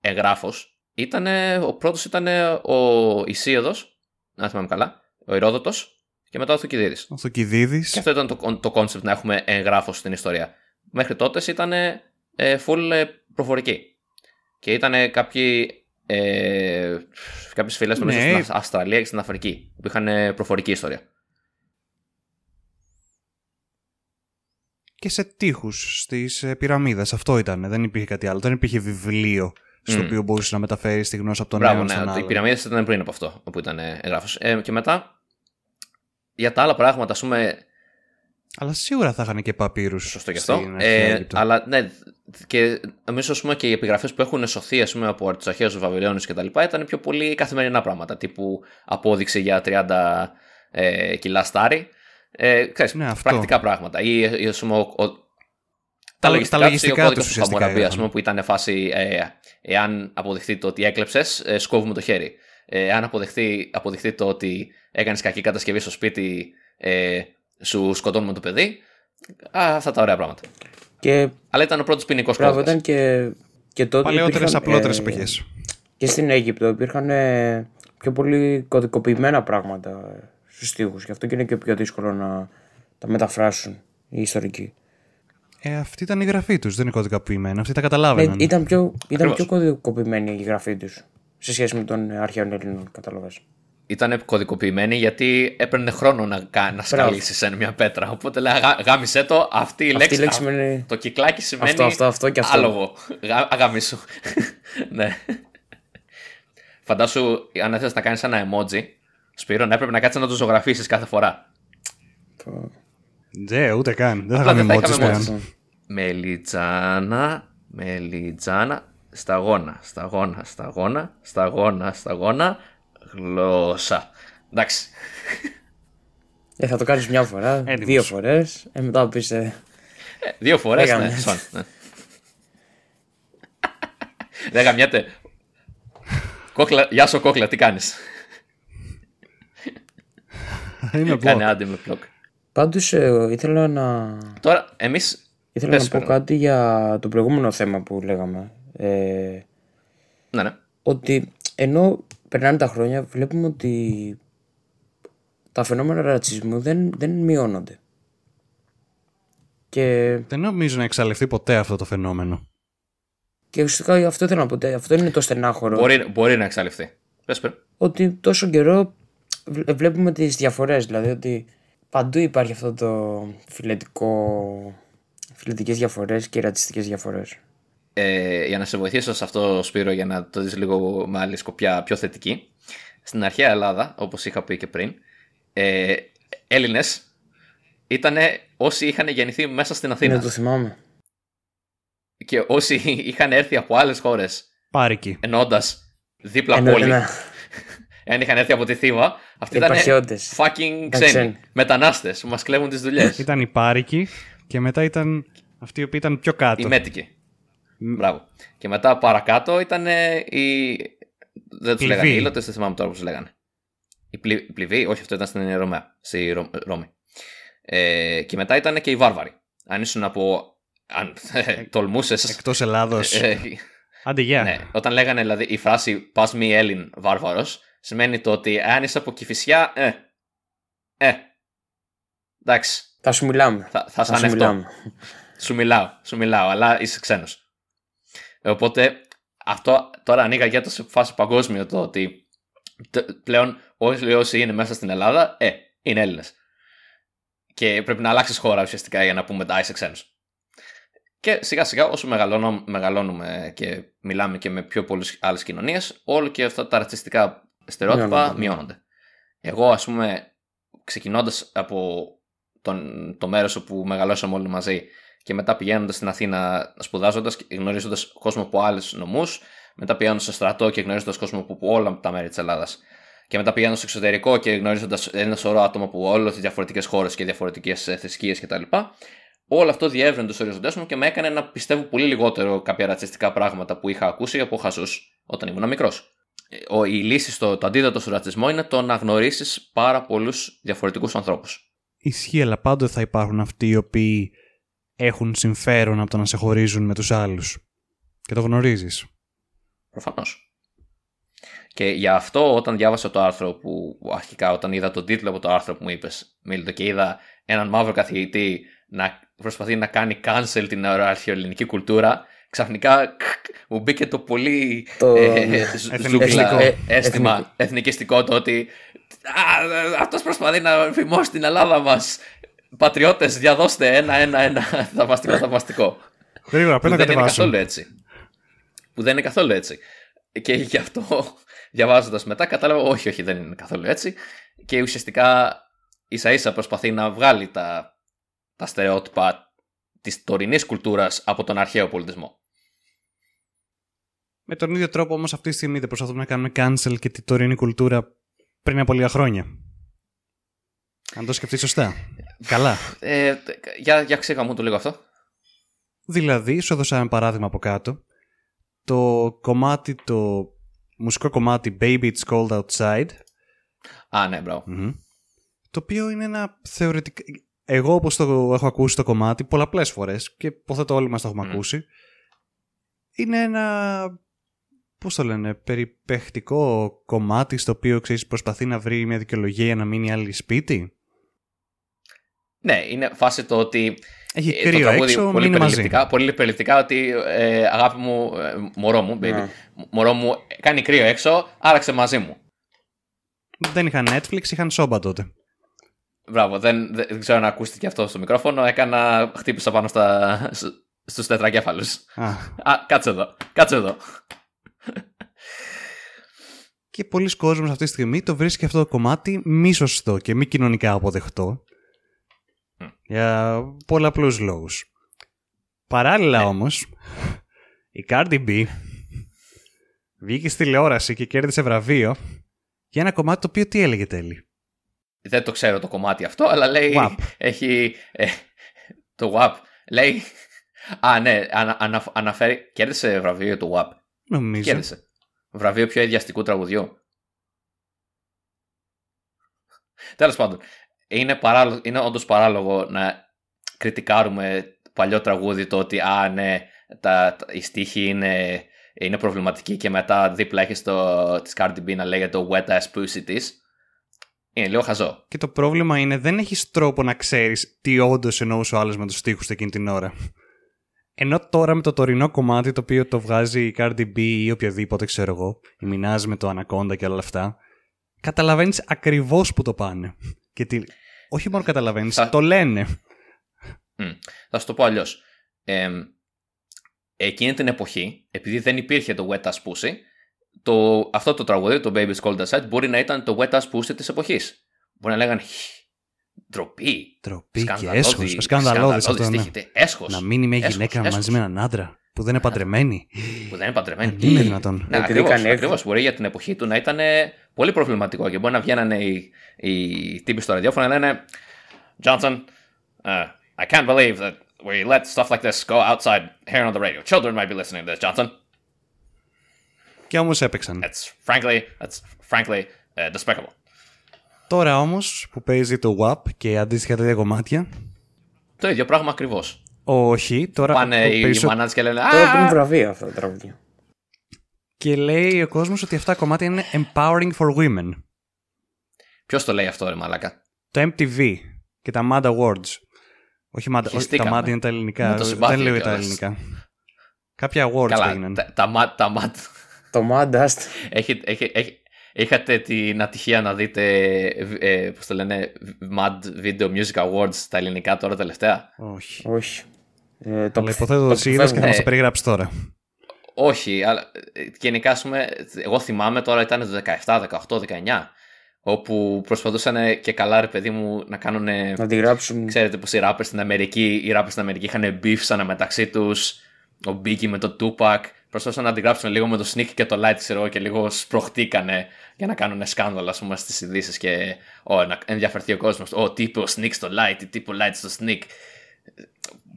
[SPEAKER 2] εγγράφως ήταν. Ο πρώτος ήταν ο Ησίοδος, αν θυμάμαι καλά, ο Ηρόδοτος και μετά ο Θουκυδίδης.
[SPEAKER 1] Ο Θουκυδίδη.
[SPEAKER 2] Και αυτό ήταν το, το concept να έχουμε εγγράφως στην ιστορία. Μέχρι τότε ήταν ε, full ε, προφορική. Και ήταν κάποιοι. Ε, κάποιες φυλές νομίζω
[SPEAKER 1] Ναι.
[SPEAKER 2] στην Αυ- Αυστραλία και στην Αφρική που είχαν ε, προφορική ιστορία.
[SPEAKER 1] Και σε τείχους στις πυραμίδες. Αυτό ήταν. Δεν υπήρχε κάτι άλλο. Δεν υπήρχε βιβλίο στο
[SPEAKER 2] Μμ.
[SPEAKER 1] οποίο μπορούσες να μεταφέρεις τη γνώση από τον
[SPEAKER 2] Μπράβο,
[SPEAKER 1] ένα
[SPEAKER 2] ναι.
[SPEAKER 1] στον
[SPEAKER 2] Οι
[SPEAKER 1] άλλο.
[SPEAKER 2] πυραμίδες ήταν πριν από αυτό, όπου ήταν ε, εγγράφος. Ε, και μετά, για τα άλλα πράγματα, ας πούμε,
[SPEAKER 1] Αλλά σίγουρα θα είχαν και παπύρους.
[SPEAKER 2] Σωστό και αυτό. Ε, αλλά ναι, και νομίζω ας πούμε, και οι επιγραφές που έχουν σωθεί ας πούμε, από τους αρχαίου Βαβυλώνιου και τα λοιπά ήταν πιο πολύ καθημερινά πράγματα. Τύπου απόδειξη για 30 ε, κιλά στάρι. Ε, ξέρεις,
[SPEAKER 1] Ναι, αυτό.
[SPEAKER 2] πρακτικά πράγματα. Ή, ή ας πούμε, ο, ο, τα,
[SPEAKER 1] τα
[SPEAKER 2] λογιστικά, τους ή
[SPEAKER 1] λογιστικά
[SPEAKER 2] ο κώδικας
[SPEAKER 1] τους
[SPEAKER 2] του
[SPEAKER 1] ουσιαστικά
[SPEAKER 2] Χαμουραμπή, ας
[SPEAKER 1] ήταν.
[SPEAKER 2] πούμε, που ήταν φάση ε, εάν αποδειχθεί το ότι έκλεψες, ε, σκόβουμε το χέρι. Ε, εάν αποδειχθεί, αποδειχθεί το ότι έκανες κακή κατασκευή στο σπίτι, ε, σου σκοτώνουμε το παιδί. Α, αυτά τα ωραία πράγματα.
[SPEAKER 3] Και
[SPEAKER 2] Αλλά ήταν ο πρώτος ποινικός
[SPEAKER 3] μπράβο,
[SPEAKER 2] κώδικας.
[SPEAKER 3] ήταν και, και τότε.
[SPEAKER 1] Παλαιότερες,
[SPEAKER 3] υπήρχαν,
[SPEAKER 1] απλότερες
[SPEAKER 3] ε,
[SPEAKER 1] εποχές.
[SPEAKER 3] Και στην Αίγυπτο υπήρχαν ε, πιο πολύ κωδικοποιημένα πράγματα στους τοίχου. Γι' αυτό και είναι και πιο δύσκολο να τα μεταφράσουν οι ιστορικοί.
[SPEAKER 1] Ε, αυτή ήταν η γραφή τους. Δεν είναι κωδικοποιημένα. Αυτοί τα
[SPEAKER 3] Ναι,
[SPEAKER 1] καταλάβαιναν.
[SPEAKER 3] ήταν πιο, ήταν
[SPEAKER 2] Ακριβώς.
[SPEAKER 3] πιο κωδικοποιημένη η γραφή τους σε σχέση με τον αρχαίο Έλληνων, κατάλαβες.
[SPEAKER 2] Ήταν κωδικοποιημένη γιατί έπαιρνε χρόνο να, κα- να σκαλίσεις ένα μια πέτρα. Οπότε λέει «Αγα- γάμισε το, αυτή η
[SPEAKER 3] Αυτή
[SPEAKER 2] λέξη.
[SPEAKER 3] η λέξη
[SPEAKER 2] α-
[SPEAKER 3] σημαίνει-
[SPEAKER 2] Το κυκλάκι σημαίνει.
[SPEAKER 3] Αυτό, αυτό, αυτό και αυτό.
[SPEAKER 2] Άλογο. Γα- Αγαμίσου. ναι. Φαντάσου, αν ήθελε να κάνεις ένα emoji, Σπύρο, να έπρεπε να κάτσεις να το ζωγραφίσεις κάθε φορά.
[SPEAKER 3] Το-
[SPEAKER 1] Ναι, ούτε καν. Δεν θα
[SPEAKER 2] Απλά
[SPEAKER 1] είχαμε
[SPEAKER 2] δεν θα
[SPEAKER 1] emojis
[SPEAKER 2] είχαμε
[SPEAKER 1] πλέον.
[SPEAKER 3] αυτό.
[SPEAKER 2] Μελιτζάνα, μελιτζάνα, σταγόνα, σταγόνα, σταγόνα, σταγόνα, σταγόνα, γλώσσα. Εντάξει.
[SPEAKER 3] Ε, θα το κάνεις μια φορά,
[SPEAKER 1] Έτοιμος.
[SPEAKER 3] δύο φορές. Ε, μετά θα πεις. Ε,
[SPEAKER 2] Ε, Δύο φορές,
[SPEAKER 3] Δεν
[SPEAKER 2] ναι.
[SPEAKER 3] γαμιέται.
[SPEAKER 2] σωστά, ναι. Δεν γαμιέται. Κόκλα, γεια σου κόκλα, τι κάνεις;
[SPEAKER 1] Είμαι
[SPEAKER 2] Κάνε
[SPEAKER 1] blog.
[SPEAKER 2] άντι με πλοκ.
[SPEAKER 3] Πάντως ε, ήθελα να,
[SPEAKER 2] Τώρα, εμείς...
[SPEAKER 3] ήθελα
[SPEAKER 2] Πες,
[SPEAKER 3] να πω
[SPEAKER 2] Σπύρο.
[SPEAKER 3] κάτι για το προηγούμενο θέμα που λέγαμε. Ε,
[SPEAKER 2] Ναι, ναι.
[SPEAKER 3] ότι ενώ περνάνε τα χρόνια βλέπουμε ότι τα φαινόμενα ρατσισμού δεν, δεν μειώνονται. Και,
[SPEAKER 1] Δεν νομίζω να εξαλειφθεί ποτέ αυτό το φαινόμενο.
[SPEAKER 3] και ουσιαστικά αυτό ήθελα να πω. τε- Αυτό είναι το στενάχωρο.
[SPEAKER 2] Μπορεί, μπορεί να εξαλειφθεί. Πες, πες.
[SPEAKER 3] Ότι τόσο καιρό βλέ- βλέπουμε τις διαφορές. Δηλαδή ότι παντού υπάρχει αυτό το φιλετικό, φιλετικές διαφορές και ρατσιστικές διαφορές.
[SPEAKER 2] Ε, για να σε βοηθήσω σε αυτό, Σπύρο, για να το δεις λίγο με άλλη σκοπιά πιο θετική. Στην αρχαία Ελλάδα, όπως είχα πει και πριν, ε, Έλληνες ήταν όσοι είχαν γεννηθεί μέσα στην Αθήνα.
[SPEAKER 3] Ναι, το θυμάμαι.
[SPEAKER 2] και όσοι είχαν έρθει από άλλες χώρες.
[SPEAKER 1] Πάρικοι.
[SPEAKER 2] Εννοώντα δίπλα
[SPEAKER 3] Εννο-
[SPEAKER 2] πόλη.
[SPEAKER 3] ναι.
[SPEAKER 2] Εάν είχαν έρθει από τη Θήβα, αυτοί ήταν
[SPEAKER 3] Επαρχιώτες.
[SPEAKER 2] fucking
[SPEAKER 3] Τα
[SPEAKER 2] ξένοι.
[SPEAKER 3] ξένοι.
[SPEAKER 2] Μετανάστες που μας κλέβουν τις δουλειές.
[SPEAKER 1] Ήταν οι Πάρικοι και μετά ήταν αυτοί οι οποίοι ήταν πιο κάτω.
[SPEAKER 2] Οι μέτικοι. Μπράβο. Και μετά παρακάτω ήταν ε, οι. Δεν τους
[SPEAKER 1] Πληβοί.
[SPEAKER 2] λέγανε ήλωτες, δεν θυμάμαι τώρα πώς τους λέγανε. Οι πλη... οι πληβοί, όχι, αυτό ήταν στην Ρωμαία, στη Ρο... Ρώμη. Ε, και μετά ήταν και οι βάρβαροι. Αν ήσουν από. Αν τολμούσες.
[SPEAKER 1] Εκτός Ελλάδος.
[SPEAKER 2] Ε,
[SPEAKER 1] Άντε, γεια.
[SPEAKER 2] ναι, όταν λέγανε δηλαδή η φράση Πας μη Έλλην βάρβαρος, σημαίνει το ότι αν είσαι από κυφισιά, ε. Ε. Εντάξει,
[SPEAKER 3] Θα σου μιλάμε.
[SPEAKER 2] θα, θα σε
[SPEAKER 3] Θα σου
[SPEAKER 2] ανεχτώ.
[SPEAKER 3] μιλάμε.
[SPEAKER 2] Σου μιλάω, σου μιλάω, αλλά είσαι ξένος. Οπότε αυτό τώρα ανοίγαγε το σε φάση παγκόσμιο το ότι τε- πλέον όλοι όσοι είναι μέσα στην Ελλάδα, ε, είναι Έλληνες. Και πρέπει να αλλάξεις χώρα ουσιαστικά για να πούμε τα είσαι ξένος. Και σιγά σιγά όσο μεγαλώνω, μεγαλώνουμε και μιλάμε και με πιο πολλές άλλες κοινωνίες, όλο και αυτά τα ρατσιστικά στερεότυπα
[SPEAKER 3] Μειώνονται.
[SPEAKER 2] μειώνονται. Εγώ, ας πούμε, ξεκινώντας από τον, το μέρος όπου μεγαλώσαμε όλοι μαζί και μετά πηγαίνοντας στην Αθήνα σπουδάζοντας και γνωρίζοντας κόσμο από άλλους νομούς, μετά πηγαίνοντας στο στρατό και γνωρίζοντας κόσμο από όλα τα μέρη της Ελλάδας. Και μετά πηγαίνοντας στο εξωτερικό και γνωρίζοντας ένα σωρό άτομα από όλες τις διαφορετικές χώρες και διαφορετικές θρησκείες κτλ. Όλο αυτό διεύρυνε τους οριζοντές μου και με έκανε να πιστεύω πολύ λιγότερο κάποια ρατσιστικά πράγματα που είχα ακούσει από χαζού όταν ήμουν μικρός. Η λύση στο το αντίδοτο στο ρατσισμό είναι το να γνωρίσεις πάρα πολλούς διαφορετικούς ανθρώπους.
[SPEAKER 1] Ισχύει, αλλά πάντοτε θα υπάρχουν αυτοί οι οποίοι έχουν συμφέρον από το να σε χωρίζουν με τους άλλους. Και το γνωρίζεις.
[SPEAKER 2] Προφανώς. Και γι' αυτό όταν διάβασα το άρθρο που αρχικά όταν είδα τον τίτλο από το άρθρο που μου είπες Μίλτο και είδα έναν μαύρο καθηγητή να προσπαθεί να κάνει cancel την αρχαιοελληνική κουλτούρα ξαφνικά κκ, μου μπήκε το πολύ
[SPEAKER 3] Το-
[SPEAKER 2] ε, ζ-
[SPEAKER 1] Εθνικό.
[SPEAKER 2] ζούγκλα
[SPEAKER 3] Ε,
[SPEAKER 2] αίσθημα
[SPEAKER 3] εθνικό.
[SPEAKER 2] εθνικιστικό το ότι «Α, αυτός προσπαθεί να φημώσει την Ελλάδα μας πατριώτες διαδώστε ένα ένα ένα θαυμαστικό θαυμαστικό
[SPEAKER 1] Γρήγορα,
[SPEAKER 2] που
[SPEAKER 1] πρέπει να
[SPEAKER 2] δεν είναι
[SPEAKER 1] κατεβάσουν.
[SPEAKER 2] καθόλου έτσι. Που δεν είναι καθόλου έτσι. Και γι' αυτό διαβάζοντας μετά κατάλαβα όχι, όχι δεν είναι καθόλου έτσι. Και ουσιαστικά ίσα ίσα προσπαθεί να βγάλει τα, τα στερεότυπα της τωρινής κουλτούρας από τον αρχαίο πολιτισμό.
[SPEAKER 1] Με τον ίδιο τρόπο όμως αυτή τη στιγμή δεν προσπαθούμε να κάνουμε cancel και τη τωρινή κουλτούρα πριν από λίγα χρόνια. Αν το σκεφτείς σωστά. Καλά.
[SPEAKER 2] Ε, για, για ξέχα μου το λίγο αυτό.
[SPEAKER 1] Δηλαδή, σου έδωσα ένα παράδειγμα από κάτω. Το κομμάτι, το μουσικό κομμάτι Baby It's Cold Outside,
[SPEAKER 2] Α, ναι, μπράβο.
[SPEAKER 1] μμμ, το οποίο είναι ένα θεωρητικά... Εγώ όπως το έχω ακούσει το κομμάτι πολλαπλές φορές και υποθέτω όλοι μας το έχουμε
[SPEAKER 2] Μμ.
[SPEAKER 1] ακούσει, είναι ένα, πώς το λένε, περιπεχτικό κομμάτι στο οποίο ξέρεις, προσπαθεί να βρει μια δικαιολογία για να μείνει άλλη σπίτι;
[SPEAKER 2] Ναι, είναι φάση το ότι
[SPEAKER 1] Έχει
[SPEAKER 2] ε, το
[SPEAKER 1] κρύο
[SPEAKER 2] τραγούδι
[SPEAKER 1] έξω,
[SPEAKER 2] πολύ
[SPEAKER 1] μείνε μαζί.
[SPEAKER 2] περιληπτικά, πολύ περιληπτικά ότι ε, αγάπη μου, ε, μωρό μου, baby,
[SPEAKER 3] Ναι.
[SPEAKER 2] μωρό μου, κάνει κρύο έξω, άραξε μαζί μου.
[SPEAKER 1] Δεν είχαν Netflix, είχαν σόμπα τότε.
[SPEAKER 2] Μπράβο, δεν, δεν, δεν ξέρω αν ακούστηκε αυτό στο μικρόφωνο. Έκανα, χτύπησα πάνω στα, σ- στους τετρακέφαλους.
[SPEAKER 1] Α,
[SPEAKER 2] Α, κάτσε εδώ, κάτσε εδώ.
[SPEAKER 1] Και πολλοί κόσμος αυτή τη στιγμή το βρίσκει αυτό το κομμάτι μη σωστό και μη κοινωνικά αποδεκτό.
[SPEAKER 2] Μμ.
[SPEAKER 1] Για πολλαπλούς λόγους. Παράλληλα
[SPEAKER 2] Ναι.
[SPEAKER 1] όμως, η Cardi B βγήκε στη τηλεόραση και κέρδισε βραβείο για ένα κομμάτι το οποίο τι έλεγε τέλει.
[SPEAKER 2] Δεν το ξέρω το κομμάτι αυτό, αλλά λέει,
[SPEAKER 1] WAP.
[SPEAKER 2] έχει, ε, το WAP, λέει, α ναι, ανα, ανα- αναφέρει, κέρδισε βραβείο το WAP,
[SPEAKER 1] Νομίζω.
[SPEAKER 2] κέρδισε. Βραβείο πιο ιδιαστικού τραγουδιού. Τέλος πάντων, είναι, παράλογο, είναι όντως παράλογο να κριτικάρουμε παλιό τραγούδι το ότι α ναι, τα, τα, η στίχη είναι, είναι προβληματική και μετά δίπλα έχεις το, της Cardi B να λέγεται το wet ass pussy της. Είναι λίγο χαζό.
[SPEAKER 1] Και το πρόβλημα είναι δεν έχεις τρόπο να ξέρεις τι όντως εννοούσε ο άλλος με τους στίχους εκείνη την ώρα. Ενώ τώρα με το τωρινό κομμάτι το οποίο το βγάζει η Cardi B ή οποιοδήποτε ξέρω εγώ, η Minaj με το Anaconda και όλα αυτά, καταλαβαίνεις ακριβώς που το πάνε. Και τι... Όχι μόνο καταλαβαίνεις,
[SPEAKER 2] Θα-
[SPEAKER 1] το λένε.
[SPEAKER 2] Μμ. Θα σου το πω αλλιώς. εκείνη την εποχή, επειδή δεν υπήρχε το Wet Ass Pussy, το, αυτό το τραγούδι, το Baby's Cold Outside, μπορεί να ήταν το Wet Ass Pussy της εποχής. Μπορεί να λέγανε «Χ, ντροπή,
[SPEAKER 1] Τροπή και
[SPEAKER 2] σκανδαλώδη,
[SPEAKER 1] έσχος. Σκανδαλώδης αυτό, ναι.
[SPEAKER 2] στίχη, τε- έσχος.
[SPEAKER 1] Να μείνει μια
[SPEAKER 2] Έσχος,
[SPEAKER 1] γυναίκα
[SPEAKER 2] έσχος.
[SPEAKER 1] μαζί με έναν άντρα. Που δεν είναι παντρεμένη.
[SPEAKER 2] που δεν είναι παντρεμένη.
[SPEAKER 1] Είναι δυνατόν.
[SPEAKER 2] Ναι,
[SPEAKER 3] Επειδή
[SPEAKER 2] ακριβώς,
[SPEAKER 3] έκανε
[SPEAKER 2] ακριβώς. Μπορεί για την εποχή του να ήταν πολύ προβληματικό και μπορεί να βγαίνανε οι, οι τύποι στο ραδιόφωνο να λένε Johnson, uh, I can't believe that we let stuff like this go outside here on the radio. Children might be listening to this, Johnson.
[SPEAKER 1] Και όμως έπαιξαν.
[SPEAKER 2] That's frankly, that's frankly uh, despicable.
[SPEAKER 1] Τώρα όμως που παίζει το WAP και αντίστοιχα τα δύο κομμάτια.
[SPEAKER 2] Το ίδιο πράγμα ακριβώς.
[SPEAKER 1] Όχι, τώρα.
[SPEAKER 2] Πάνε
[SPEAKER 1] ο
[SPEAKER 2] οι
[SPEAKER 1] περισσο-
[SPEAKER 2] μανάδε και λένε
[SPEAKER 3] Τώρα παίρνουν
[SPEAKER 2] Α,
[SPEAKER 3] βραβεία αυτά τα τραγούδια.
[SPEAKER 1] Και λέει ο κόσμος ότι αυτά τα κομμάτια είναι empowering for women.
[SPEAKER 2] Ποιος το λέει αυτό, ρε Μαλάκα;
[SPEAKER 1] Το MTV και τα MAD Awards. Όχι MAD, όχι, τα
[SPEAKER 2] Χεστήκαμε.
[SPEAKER 1] MAD είναι τα ελληνικά.
[SPEAKER 2] Με το συμπάθειο
[SPEAKER 1] Δεν λέω για τα
[SPEAKER 2] κιόλας.
[SPEAKER 1] ελληνικά. Κάποια awards που
[SPEAKER 2] Καλά,
[SPEAKER 1] έγιναν.
[SPEAKER 2] τα, τα, ματ- τα ματ.
[SPEAKER 3] Το Mad
[SPEAKER 2] Έχει, έχει, έχει, είχατε την ατυχία να δείτε, ε, πώς το λένε, Mad Video Music Awards στα ελληνικά τώρα τελευταία;
[SPEAKER 1] Όχι.
[SPEAKER 3] Όχι. Ε, το
[SPEAKER 1] Αλλά υποθέτω ότι
[SPEAKER 3] το
[SPEAKER 1] είδες και θα
[SPEAKER 3] αποφεύγω.
[SPEAKER 1] μας
[SPEAKER 2] Ε,
[SPEAKER 1] το περιγράψεις τώρα.
[SPEAKER 2] Όχι, αλλά ε, γενικά, ας πούμε, εγώ θυμάμαι τώρα ήταν το 17, 18, 19, όπου προσπαθούσαν και καλά, ρε παιδί μου, να κάνουν.
[SPEAKER 3] Να τη γράψουν.
[SPEAKER 2] Ξέρετε πως οι rappers στην Αμερική, οι rappers στην Αμερική είχαν beef σαν μεταξύ τους, ο Biggie με το Tupac, προσπαθούσαν να αντιγράψουν λίγο με το Sneak και το Light, ξέρω εγώ, και λίγο σπροχτήκανε για να κάνουν σκάνδαλα, ας πούμε, στις ειδήσεις και ο, να ενδιαφερθεί ο κόσμος. Ο, τι είπε ο Sneak στο Light, τι είπε ο Light στο Sneak.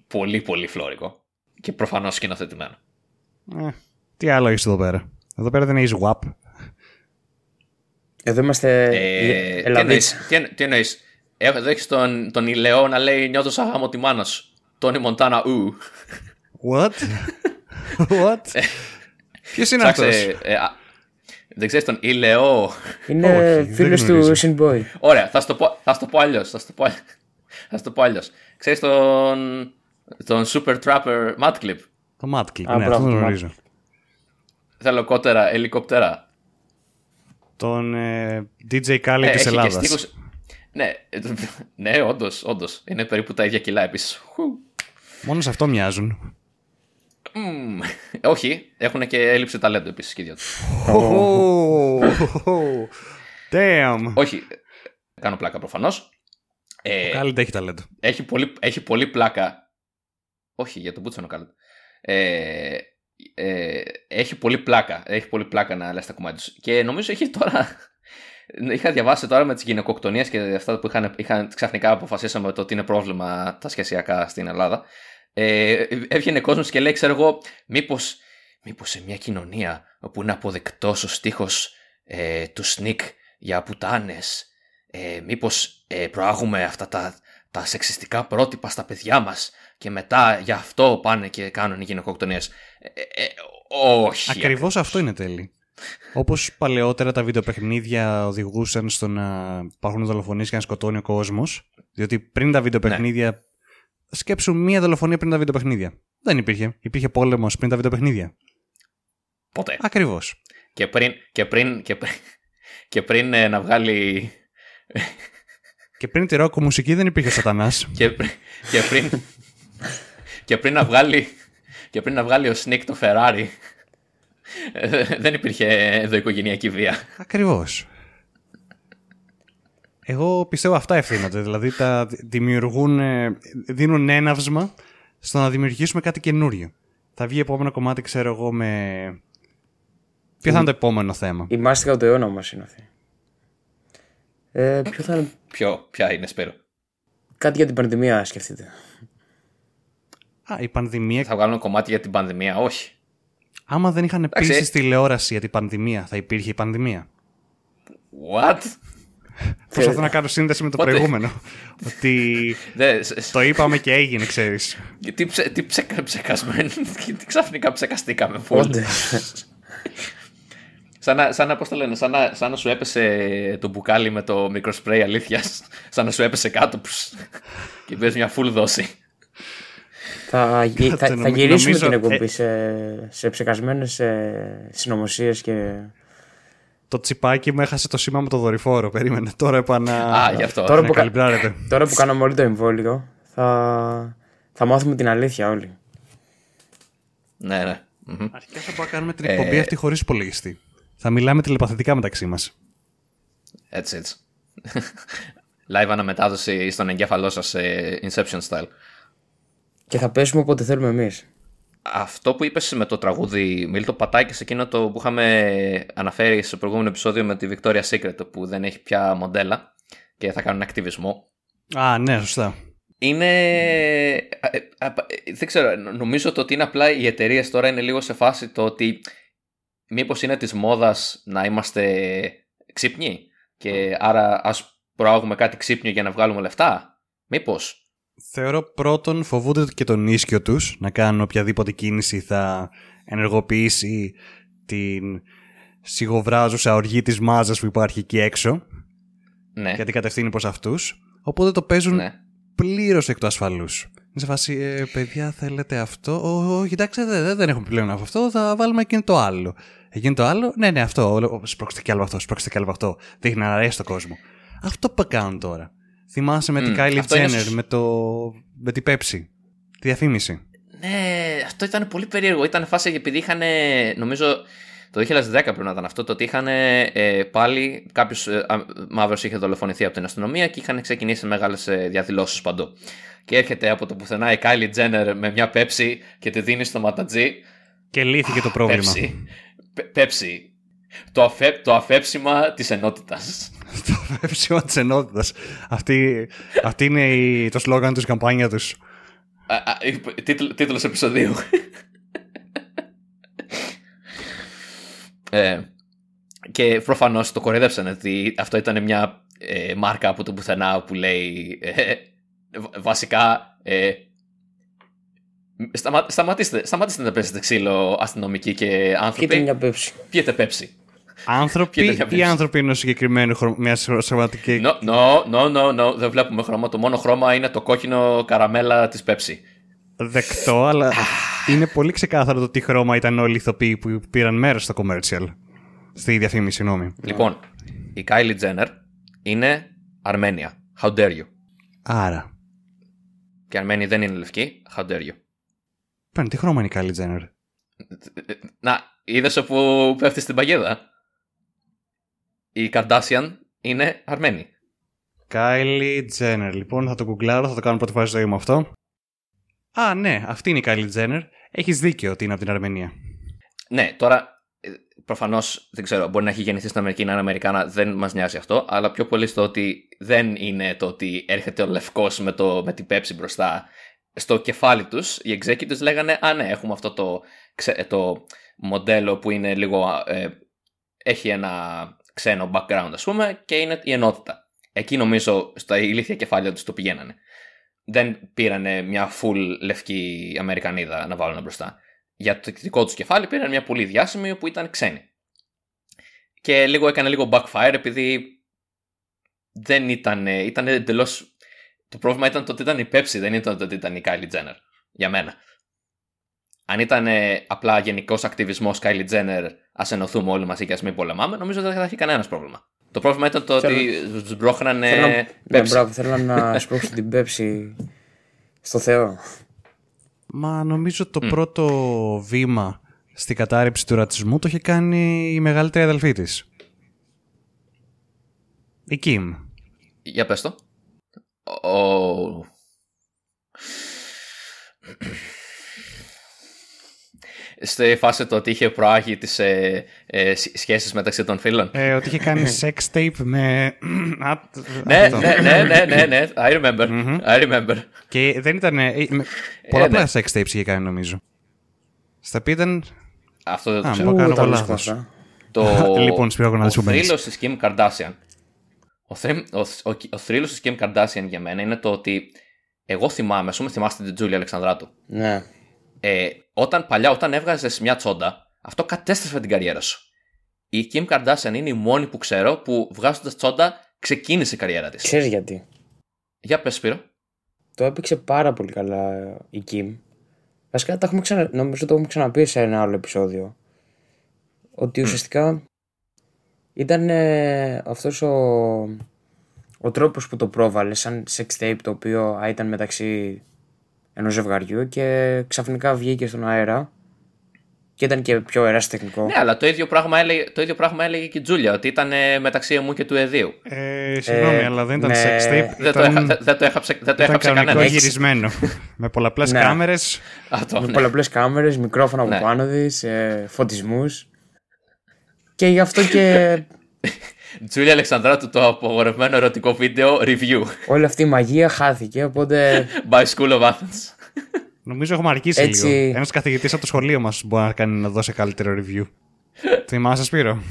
[SPEAKER 2] Πολύ, πολύ φλόρικο. Και προφανώς σκηνοθετημένο.
[SPEAKER 1] Ε, τι άλλο έχεις εδώ πέρα; Εδώ πέρα δεν έχεις WAP.
[SPEAKER 3] Εδώ είμαστε
[SPEAKER 2] Ε, τι
[SPEAKER 3] Ελλαδίτσα.
[SPEAKER 2] εννοείς, τι, εννο- τι εννοείς; Έχω- Εδώ έχεις τον, τον Ηλαιό να λέει νιώθω σαν γάμο τη μάνα σου. Τόνι Μοντάνα ου.
[SPEAKER 1] What? What? Ποιος είναι αυτός;
[SPEAKER 2] Ψάξε, ε, α, δεν ξέρεις τον Ηλαιό.
[SPEAKER 3] Είναι
[SPEAKER 1] Όχι, δεν
[SPEAKER 3] φίλος του
[SPEAKER 1] γνωρίζω.
[SPEAKER 3] Sinboy.
[SPEAKER 2] Ωραία, θα σου το πω, θα σου το πω αλλιώς. Θα σου το πω, αλλιώς. θα σου το πω αλλιώς. Ξέρεις τον, τον Super Trapper Madclip.
[SPEAKER 1] Το Madclip,
[SPEAKER 3] Α,
[SPEAKER 1] ναι,
[SPEAKER 3] μπράβο,
[SPEAKER 1] αυτό δεν
[SPEAKER 3] το
[SPEAKER 1] γνωρίζω.
[SPEAKER 2] Θέλω κότερα, ελικόπτερα.
[SPEAKER 1] Τον ε, DJ Khaled
[SPEAKER 2] Ε,
[SPEAKER 1] της
[SPEAKER 2] έχει και
[SPEAKER 1] Ελλάδας.
[SPEAKER 2] στίχους- Ναι, ε, ναι, όντως, όντως. Είναι περίπου τα ίδια κιλά επίσης. Χου.
[SPEAKER 1] Μόνο σε αυτό μοιάζουν.
[SPEAKER 2] Μμμ. Όχι, έχουν και έλλειψη ταλέντου επίσης και οι δυο τους.
[SPEAKER 1] Oh, Damn.
[SPEAKER 2] Όχι, κάνω πλάκα προφανώς. Ε,
[SPEAKER 1] Ο Khaled έχει ταλέντο.
[SPEAKER 2] έχει, πολύ, έχει πολύ πλάκα. Όχι, για τον Μπούτσονο Khaled. Ε, ε, έχει πολύ πλάκα. Έχει πολύ πλάκα να λες τα κομμάτια τους. Και νομίζω έχει τώρα... Είχα διαβάσει τώρα με τις γυναικοκτονίες και αυτά που είχαν, είχαν ξαφνικά αποφασίσαμε το ότι είναι πρόβλημα τα σχεσιακά στην Ελλάδα. Ε, έβγαινε κόσμος και λέει, ξέρω εγώ, μήπως, μήπως σε μια κοινωνία όπου είναι αποδεκτός ο στίχος ε, του σνικ για πουτάνες, ε, μήπως ε, προάγουμε αυτά τα, τα σεξιστικά πρότυπα στα παιδιά μας και μετά γι' αυτό πάνε και κάνουν οι γυναικοκτονίες. Ε, ε, όχι.
[SPEAKER 1] Ακριβώς αυτό είναι τέλει. Όπως παλαιότερα τα βιντεοπαιχνίδια οδηγούσαν στο να υπάρχουν δολοφονίες και να σκοτώνει ο κόσμος. Διότι πριν τα βιντεοπαιχνίδια. Σκέψου μία δολοφονία πριν τα βιντεοπαιχνίδια. Δεν υπήρχε. Υπήρχε πόλεμος πριν τα βιντεοπαιχνίδια.
[SPEAKER 2] Ποτέ.
[SPEAKER 1] Ακριβώς.
[SPEAKER 2] Και πριν, και πριν, και πριν, και πριν ε, να βγάλει
[SPEAKER 1] Και πριν τη ρόκο μουσική δεν υπήρχε ο Σατανάς.
[SPEAKER 2] και, πριν- και πριν και πριν να βγάλει και πριν να βγάλει ο Σνίκ το Ferrari ε, δεν υπήρχε ενδοοικογενειακή βία.
[SPEAKER 1] Ακριβώς. Εγώ πιστεύω αυτά ευθύνονται. Δηλαδή τα δημιουργούν, ε, δίνουν έναυσμα στο να δημιουργήσουμε κάτι καινούριο. Θα βγει επόμενο κομμάτι, ξέρω εγώ, με. Ποιο θα είναι το επόμενο θέμα;
[SPEAKER 3] Η μάστιγα του αιώνα μας είναι αυτή. Ε, ποιο θα είναι.
[SPEAKER 2] Ποιο, ποια είναι Σπύρο.
[SPEAKER 3] Κάτι για την πανδημία, σκεφτείτε.
[SPEAKER 1] Α, η πανδημία.
[SPEAKER 2] Θα βγάλουν κομμάτι για την πανδημία, όχι.
[SPEAKER 1] Άμα δεν είχαν
[SPEAKER 2] Εντάξει.
[SPEAKER 1] επίση τηλεόραση για την πανδημία, θα υπήρχε η πανδημία.
[SPEAKER 2] What?
[SPEAKER 1] Προσπαθώ να κάνω σύνδεση με το
[SPEAKER 2] Πότε;
[SPEAKER 1] προηγούμενο. Ότι
[SPEAKER 2] Δε, σ- σ-
[SPEAKER 1] το είπαμε και έγινε, ξέρεις.
[SPEAKER 2] τι ψε, τι ψε, ψεκασμένο, τι ξαφνικά ψεκαστήκαμε φουλ.
[SPEAKER 3] Πότε;
[SPEAKER 2] Σαν να, σαν να, πώς το λένε, σαν να, σαν να σου έπεσε το μπουκάλι με το μικροσπρέι αλήθειας. Σαν να σου έπεσε κάτω πους, και πες μια full δόση.
[SPEAKER 3] θα, γι- θα, θα
[SPEAKER 1] νομι-
[SPEAKER 3] γυρίσουμε
[SPEAKER 1] νομίζω-
[SPEAKER 3] την εκπομπή
[SPEAKER 1] ε-
[SPEAKER 3] σε, σε ψεκασμένες ε, συνωμοσίες και...
[SPEAKER 1] Το τσιπάκι μου έχασε το σήμα με το δορυφόρο. Περίμενε. Τώρα επανα.
[SPEAKER 2] Α, γι' αυτό.
[SPEAKER 3] Τώρα
[SPEAKER 1] να
[SPEAKER 3] που κα-
[SPEAKER 1] καλυμπράρετε.
[SPEAKER 3] Τώρα που κάναμε όλοι το εμβόλιο, θα, θα μάθουμε την αλήθεια όλοι.
[SPEAKER 2] Ναι, ναι. Μμμ.
[SPEAKER 1] Αρχικά θα μπορούμε να κάνουμε την
[SPEAKER 2] Ε,
[SPEAKER 1] εκπομπή αυτή χωρίς υπολογιστή. Θα μιλάμε τηλεπαθητικά μεταξύ μας.
[SPEAKER 2] Έτσι, έτσι. Live αναμετάδοση στον εγκέφαλό σας σε Inception style.
[SPEAKER 3] Και θα πέσουμε όποτε θέλουμε εμείς.
[SPEAKER 2] Αυτό που είπες με το τραγούδι, Μίλ, το πατάει και σε εκείνο το που είχαμε αναφέρει στο προηγούμενο επεισόδιο με τη Victoria's Secret, που δεν έχει πια μοντέλα και θα κάνουν ακτιβισμό.
[SPEAKER 1] Α, ναι, σωστά.
[SPEAKER 2] Είναι. ε, ε, ε, Δεν ξέρω, νομίζω το ότι είναι απλά οι εταιρείες τώρα είναι λίγο σε φάση το ότι μήπως είναι της μόδας να είμαστε ξύπνοι και άρα ας προάγουμε κάτι ξύπνιο για να βγάλουμε λεφτά. Μήπως.
[SPEAKER 1] Θεωρώ πρώτον φοβούνται και τον ίσκιο τους να κάνουν οποιαδήποτε κίνηση θα ενεργοποιήσει την σιγοβράζουσα οργή της μάζας που υπάρχει εκεί έξω
[SPEAKER 2] Ναι.
[SPEAKER 1] γιατί κατευθύνει προς αυτούς οπότε το παίζουν
[SPEAKER 2] ναι.
[SPEAKER 1] πλήρως εκ του ασφαλούς. Είναι σε φάση, ε, παιδιά θέλετε αυτό, «Ω, ω, κοιτάξτε δεν, δεν έχουμε πλέον από αυτό, θα βάλουμε εκείνο το άλλο. Εκείνο το άλλο, ναι ναι αυτό, Όλο- σπρώξτε κι άλλο από αυτό, σπρώξτε κι άλλο από αυτό, δείχνει να αρέσει το κόσμο. Αυτό που κάνουν τώρα. Θυμάσαι με την
[SPEAKER 2] Μμ,
[SPEAKER 1] Kylie
[SPEAKER 2] αυτό είναι
[SPEAKER 1] Jenner,
[SPEAKER 2] σ-
[SPEAKER 1] με, το, με την Pepsi, τη διαφήμιση.
[SPEAKER 2] Ναι, αυτό ήταν πολύ περίεργο. Ήταν φάση επειδή είχαν, νομίζω, το 2010 πρέπει να ήταν αυτό, το ότι είχαν ε, πάλι κάποιος ε, μαύρος είχε δολοφονηθεί από την αστυνομία και είχαν ξεκινήσει μεγάλες διαδηλώσεις παντού. Και έρχεται από το πουθενά η Kylie Jenner με μια πέψη και τη δίνει στο ματατζή.
[SPEAKER 1] Και λύθηκε το πρόβλημα.
[SPEAKER 2] Πέψη. Πέψη. Το, αφέ, το αφέψιμα της ενότητας.
[SPEAKER 1] Το πέψιμα της ενότητας. Αυτή, αυτή είναι η, το σλόγαν της καμπάνια τους.
[SPEAKER 2] Α, α, τίτλ- Τίτλος επεισοδίου. ε, και προφανώς το κορέδεψαν ότι αυτό ήταν μια ε, μάρκα από το πουθενά που λέει ε, βα- βασικά ε, σταμα, σταματήστε, σταματήστε να παίζετε ξύλο αστυνομικοί και
[SPEAKER 3] Και
[SPEAKER 2] άνθρωποι.
[SPEAKER 3] ήταν μια πέψη.
[SPEAKER 2] Πιέτε πέψη.
[SPEAKER 1] Άνθρωποι
[SPEAKER 2] Κοίτα για
[SPEAKER 1] ή
[SPEAKER 2] πέψη.
[SPEAKER 1] άνθρωποι ενός συγκεκριμένου χρο... μιας σωματική...
[SPEAKER 2] No, no, no, no, no, δεν βλέπουμε χρώμα. Το μόνο χρώμα είναι το κόκκινο καραμέλα της πέψη.
[SPEAKER 1] Δεκτό, αλλά είναι πολύ ξεκάθαρο το τι χρώμα ήταν όλοι οι ηθοποιοί που πήραν μέρος στο commercial. Στη διαφήμιση, συγγνώμη.
[SPEAKER 2] Λοιπόν, η Kylie Jenner είναι Αρμένια. How dare you.
[SPEAKER 1] Άρα,
[SPEAKER 2] Και Αρμένοι δεν είναι λευκοί. How dare you.
[SPEAKER 1] παίρνει τι χρώμα είναι η Kylie Jenner;
[SPEAKER 2] Να, είδες όπου πέφτει στην παγίδα; Η Kardashian είναι Αρμένη.
[SPEAKER 1] Kylie Jenner. Λοιπόν, θα το γκουγκλάρω, θα το κάνω πρώτη φορά στη ζωή μου αυτό. Α, ναι, αυτή είναι η Kylie Jenner. Έχεις δίκιο ότι είναι από την Αρμενία.
[SPEAKER 2] Ναι, τώρα προφανώς δεν ξέρω, μπορεί να έχει γεννηθεί στην Αμερική, να είναι Αμερικάνα, δεν μας νοιάζει αυτό. Αλλά πιο πολύ στο ότι δεν είναι το ότι έρχεται ο λευκός με, το, με την πέψη μπροστά. Στο κεφάλι τους, οι executives λέγανε Α, ναι, έχουμε αυτό το, ξε- το μοντέλο που είναι λίγο. ε, έχει ένα ξένο background, ας πούμε, και είναι η ενότητα. Εκεί νομίζω στα ηλίθια κεφάλια τους το πηγαίνανε. Δεν πήρανε μια full λευκή Αμερικανίδα να βάλουν μπροστά για το δικό τους κεφάλι πήραν μια πολύ διάσημη που ήταν ξένη. Και λίγο έκανε λίγο backfire επειδή δεν ήταν, ήταν εντελώ. Το πρόβλημα ήταν το ότι ήταν η Pepsi, δεν ήταν το ότι ήταν η Kylie Jenner. Για μένα. Αν ήταν ε, απλά γενικός ακτιβισμός Kylie Jenner, ας ενωθούμε όλοι μαζί και ας μην πολεμάμε, νομίζω δεν θα είχε κανένας πρόβλημα. Το πρόβλημα ήταν το
[SPEAKER 3] Θέλω-
[SPEAKER 2] ότι του μπρόχνανε
[SPEAKER 3] Θέλω, ναι,
[SPEAKER 2] Pepsi.
[SPEAKER 3] μπράβο, θέλω να σπρώξω την πέψη στο Θεό.
[SPEAKER 1] Μα νομίζω το πρώτο βήμα στην κατάρρευση του ρατσισμού το είχε κάνει η μεγαλύτερη αδελφή της. Η Kim.
[SPEAKER 2] Για πες το. Ο... Στη φάση το ότι είχε προάγει τις ε, ε, σ- σχέσεις μεταξύ των φίλων.
[SPEAKER 1] Ε, ότι είχε κάνει sex tape με... Α,
[SPEAKER 2] ναι,
[SPEAKER 1] αυτό.
[SPEAKER 2] ναι, ναι, ναι, ναι, ναι, I remember, I remember.
[SPEAKER 1] Και δεν ήταν... ε, με- Πολλαπλά
[SPEAKER 2] ναι.
[SPEAKER 1] sex tapes είχε κάνει νομίζω. Στα οποία ήταν...
[SPEAKER 2] Αυτό δεν το
[SPEAKER 1] Α,
[SPEAKER 2] ξέρω.
[SPEAKER 1] μου κάνω
[SPEAKER 3] τα
[SPEAKER 1] λάθος.
[SPEAKER 3] βρίσκω αυτά.
[SPEAKER 2] Το...
[SPEAKER 1] Λοιπόν, Σπύρο, να
[SPEAKER 2] ο
[SPEAKER 1] δεις που μπαίνεις.
[SPEAKER 2] θρύλος της Kim Kardashian. Ο, θρύ- ο, ο, ο θρύλος της Kim Kardashian για μένα είναι το ότι εγώ θυμάμαι, ας πούμε θυμάστε την Τζούλια Αλεξανδράτου.
[SPEAKER 3] Ναι.
[SPEAKER 2] Ε, όταν παλιά, όταν έβγαζες μια τσόντα, αυτό κατέστρεφε την καριέρα σου. Η Kim Kardashian είναι η μόνη που ξέρω που βγάζοντας τσόντα ξεκίνησε η καριέρα της.
[SPEAKER 3] Ξέρεις γιατί.
[SPEAKER 2] Για πες, Σπύρο.
[SPEAKER 3] Το έπαιξε πάρα πολύ καλά η Kim. Βασικά τα έχουμε ξανα... νομίζω το έχουμε ξαναπεί σε ένα άλλο επεισόδιο. Ότι ουσιαστικά ήταν ε, αυτός ο, ο τρόπος που το πρόβαλε σαν sex tape το οποίο α, ήταν μεταξύ ενός ζευγαριού και ξαφνικά βγήκε στον αέρα και ήταν και πιο ερασιτεχνικό.
[SPEAKER 2] Ναι, αλλά το ίδιο πράγμα έλεγε, το ίδιο πράγμα έλεγε και η Τζούλια, ότι ήταν ε, μεταξύ μου και του Εδίου.
[SPEAKER 1] Ε, συγγνώμη,
[SPEAKER 3] Ε,
[SPEAKER 1] αλλά δεν ήταν
[SPEAKER 3] ναι.
[SPEAKER 1] sex tape.
[SPEAKER 2] Δεν, το,
[SPEAKER 1] ήταν,
[SPEAKER 2] έχα, δεν το έχαψε, δεν το
[SPEAKER 1] ήταν
[SPEAKER 2] έχαψε
[SPEAKER 1] κανονικό
[SPEAKER 2] κανένας.
[SPEAKER 1] γυρισμένο. με πολλαπλές
[SPEAKER 3] Ναι.
[SPEAKER 1] κάμερες.
[SPEAKER 2] Αυτό,
[SPEAKER 3] με
[SPEAKER 2] ναι.
[SPEAKER 3] πολλαπλές κάμερες, μικρόφωνα από
[SPEAKER 2] Ναι.
[SPEAKER 3] πάνω της, ε, φωτισμούς. Και γι' αυτό και
[SPEAKER 2] Τζούλια Αλεξανδράτου, το απογορευμένο ερωτικό βίντεο review
[SPEAKER 3] όλη αυτή η μαγεία χάθηκε, οπότε
[SPEAKER 2] by School of Athens.
[SPEAKER 1] Νομίζω έχουμε αρκίσει
[SPEAKER 3] Έτσι.
[SPEAKER 1] λίγο. Ένας καθηγητής από το σχολείο μας μπορεί να κάνει να δώσει καλύτερο review. Θυμάσαι, Σπύρο;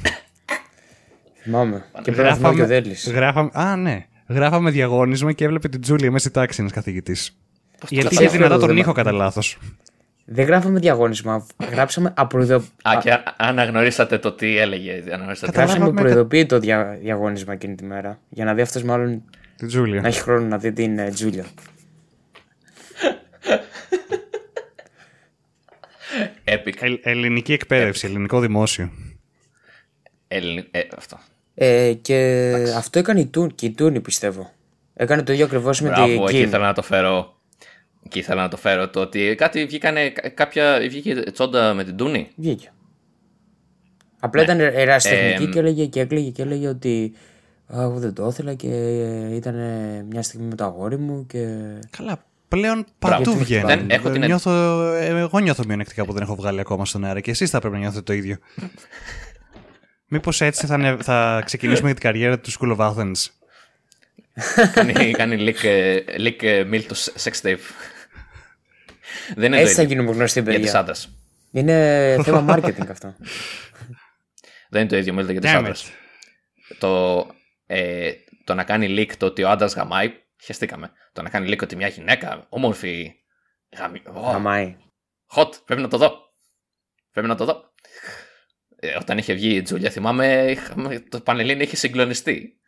[SPEAKER 3] θυμάμαι. και πρέπει να θυμάμαι και ο Δέλης.
[SPEAKER 1] γράφαμε, α, ναι. Γράφαμε διαγώνισμα και έβλεπε την Τζούλια μέσα στη τάξη ένας καθηγητής. Γιατί
[SPEAKER 3] το
[SPEAKER 1] είχε
[SPEAKER 3] έφερε
[SPEAKER 1] δυνατά
[SPEAKER 3] το
[SPEAKER 1] τον
[SPEAKER 3] θέμα.
[SPEAKER 1] ήχο κατά λάθος.
[SPEAKER 3] Δεν γράφαμε διαγώνισμα, γράψαμε απροειδο...
[SPEAKER 2] Α, και α- αναγνωρίσατε το τι έλεγε. Αναγνωρίσατε.
[SPEAKER 1] Κατά-
[SPEAKER 3] Γράψαμε
[SPEAKER 1] Καταλάβαμε
[SPEAKER 3] προειδοποίητο δια... διαγώνισμα εκείνη τη μέρα. Για να δει αυτός μάλλον
[SPEAKER 1] Την
[SPEAKER 3] να
[SPEAKER 1] Τζούλια.
[SPEAKER 3] έχει χρόνο να δει την ε, Τζούλια.
[SPEAKER 2] Epic.
[SPEAKER 1] Ε, ελληνική εκπαίδευση, ελληνικό δημόσιο.
[SPEAKER 2] Έλληνη- ε, αυτό.
[SPEAKER 3] Ε, και αυτό έκανε η Τούνη, και η Τούνη πιστεύω. Έκανε το ίδιο ακριβώς με
[SPEAKER 2] Μπράβο,
[SPEAKER 3] την
[SPEAKER 2] εκεί
[SPEAKER 3] Kim.
[SPEAKER 2] ήθελα να το φέρω. Εκεί ήθελα να το φέρω το ότι κάτι βγήκανε, κα- κάποια, βγήκε τσόντα με την Τούνη.
[SPEAKER 3] Βγήκε. Απλά ήταν ερασιτεχνική
[SPEAKER 2] Ναι. Ε,
[SPEAKER 3] και έλεγε και έκλαιγε και έλεγε ότι «Α, εγώ δεν το ήθελα και ε, ήταν μια στιγμή με το αγόρι μου και
[SPEAKER 1] Καλά, πλέον παντού
[SPEAKER 3] Γιατί
[SPEAKER 1] βγαίνει.
[SPEAKER 2] δεν έχω την-
[SPEAKER 1] νιώθω, ε, εγώ νιώθω μειονεκτικά που δεν έχω βγάλει ακόμα στον αέρα και εσείς θα πρέπει να νιώθετε το ίδιο. Μήπως έτσι θα, νε- θα ξεκινήσουμε για την καριέρα του School of Athens;
[SPEAKER 2] κάνει, κάνει leak, ε, leak ε, mail to sex tape. Δεν είναι
[SPEAKER 3] έτσι θα
[SPEAKER 2] το ίδιο
[SPEAKER 3] γίνουμε γνωστοί
[SPEAKER 2] για τις
[SPEAKER 3] παιδιά.
[SPEAKER 2] άντρες.
[SPEAKER 3] Είναι θέμα marketing αυτό.
[SPEAKER 2] Δεν είναι το ίδιο mail για τις
[SPEAKER 1] Damn
[SPEAKER 2] άντρες.
[SPEAKER 1] it.
[SPEAKER 2] Το, ε, το να κάνει leak το ότι ο άντρας γαμάει, χαιστήκαμε. Το να κάνει leak ότι μια γυναίκα όμορφη, γαμι... Ω,
[SPEAKER 3] Αμάι.
[SPEAKER 2] hot, πρέπει να το δω. Πρέπει να το δω. Ε, όταν είχε βγει η Τζούλια, θυμάμαι, είχαμε, το Πανελλήνιο είχε συγκλονιστεί.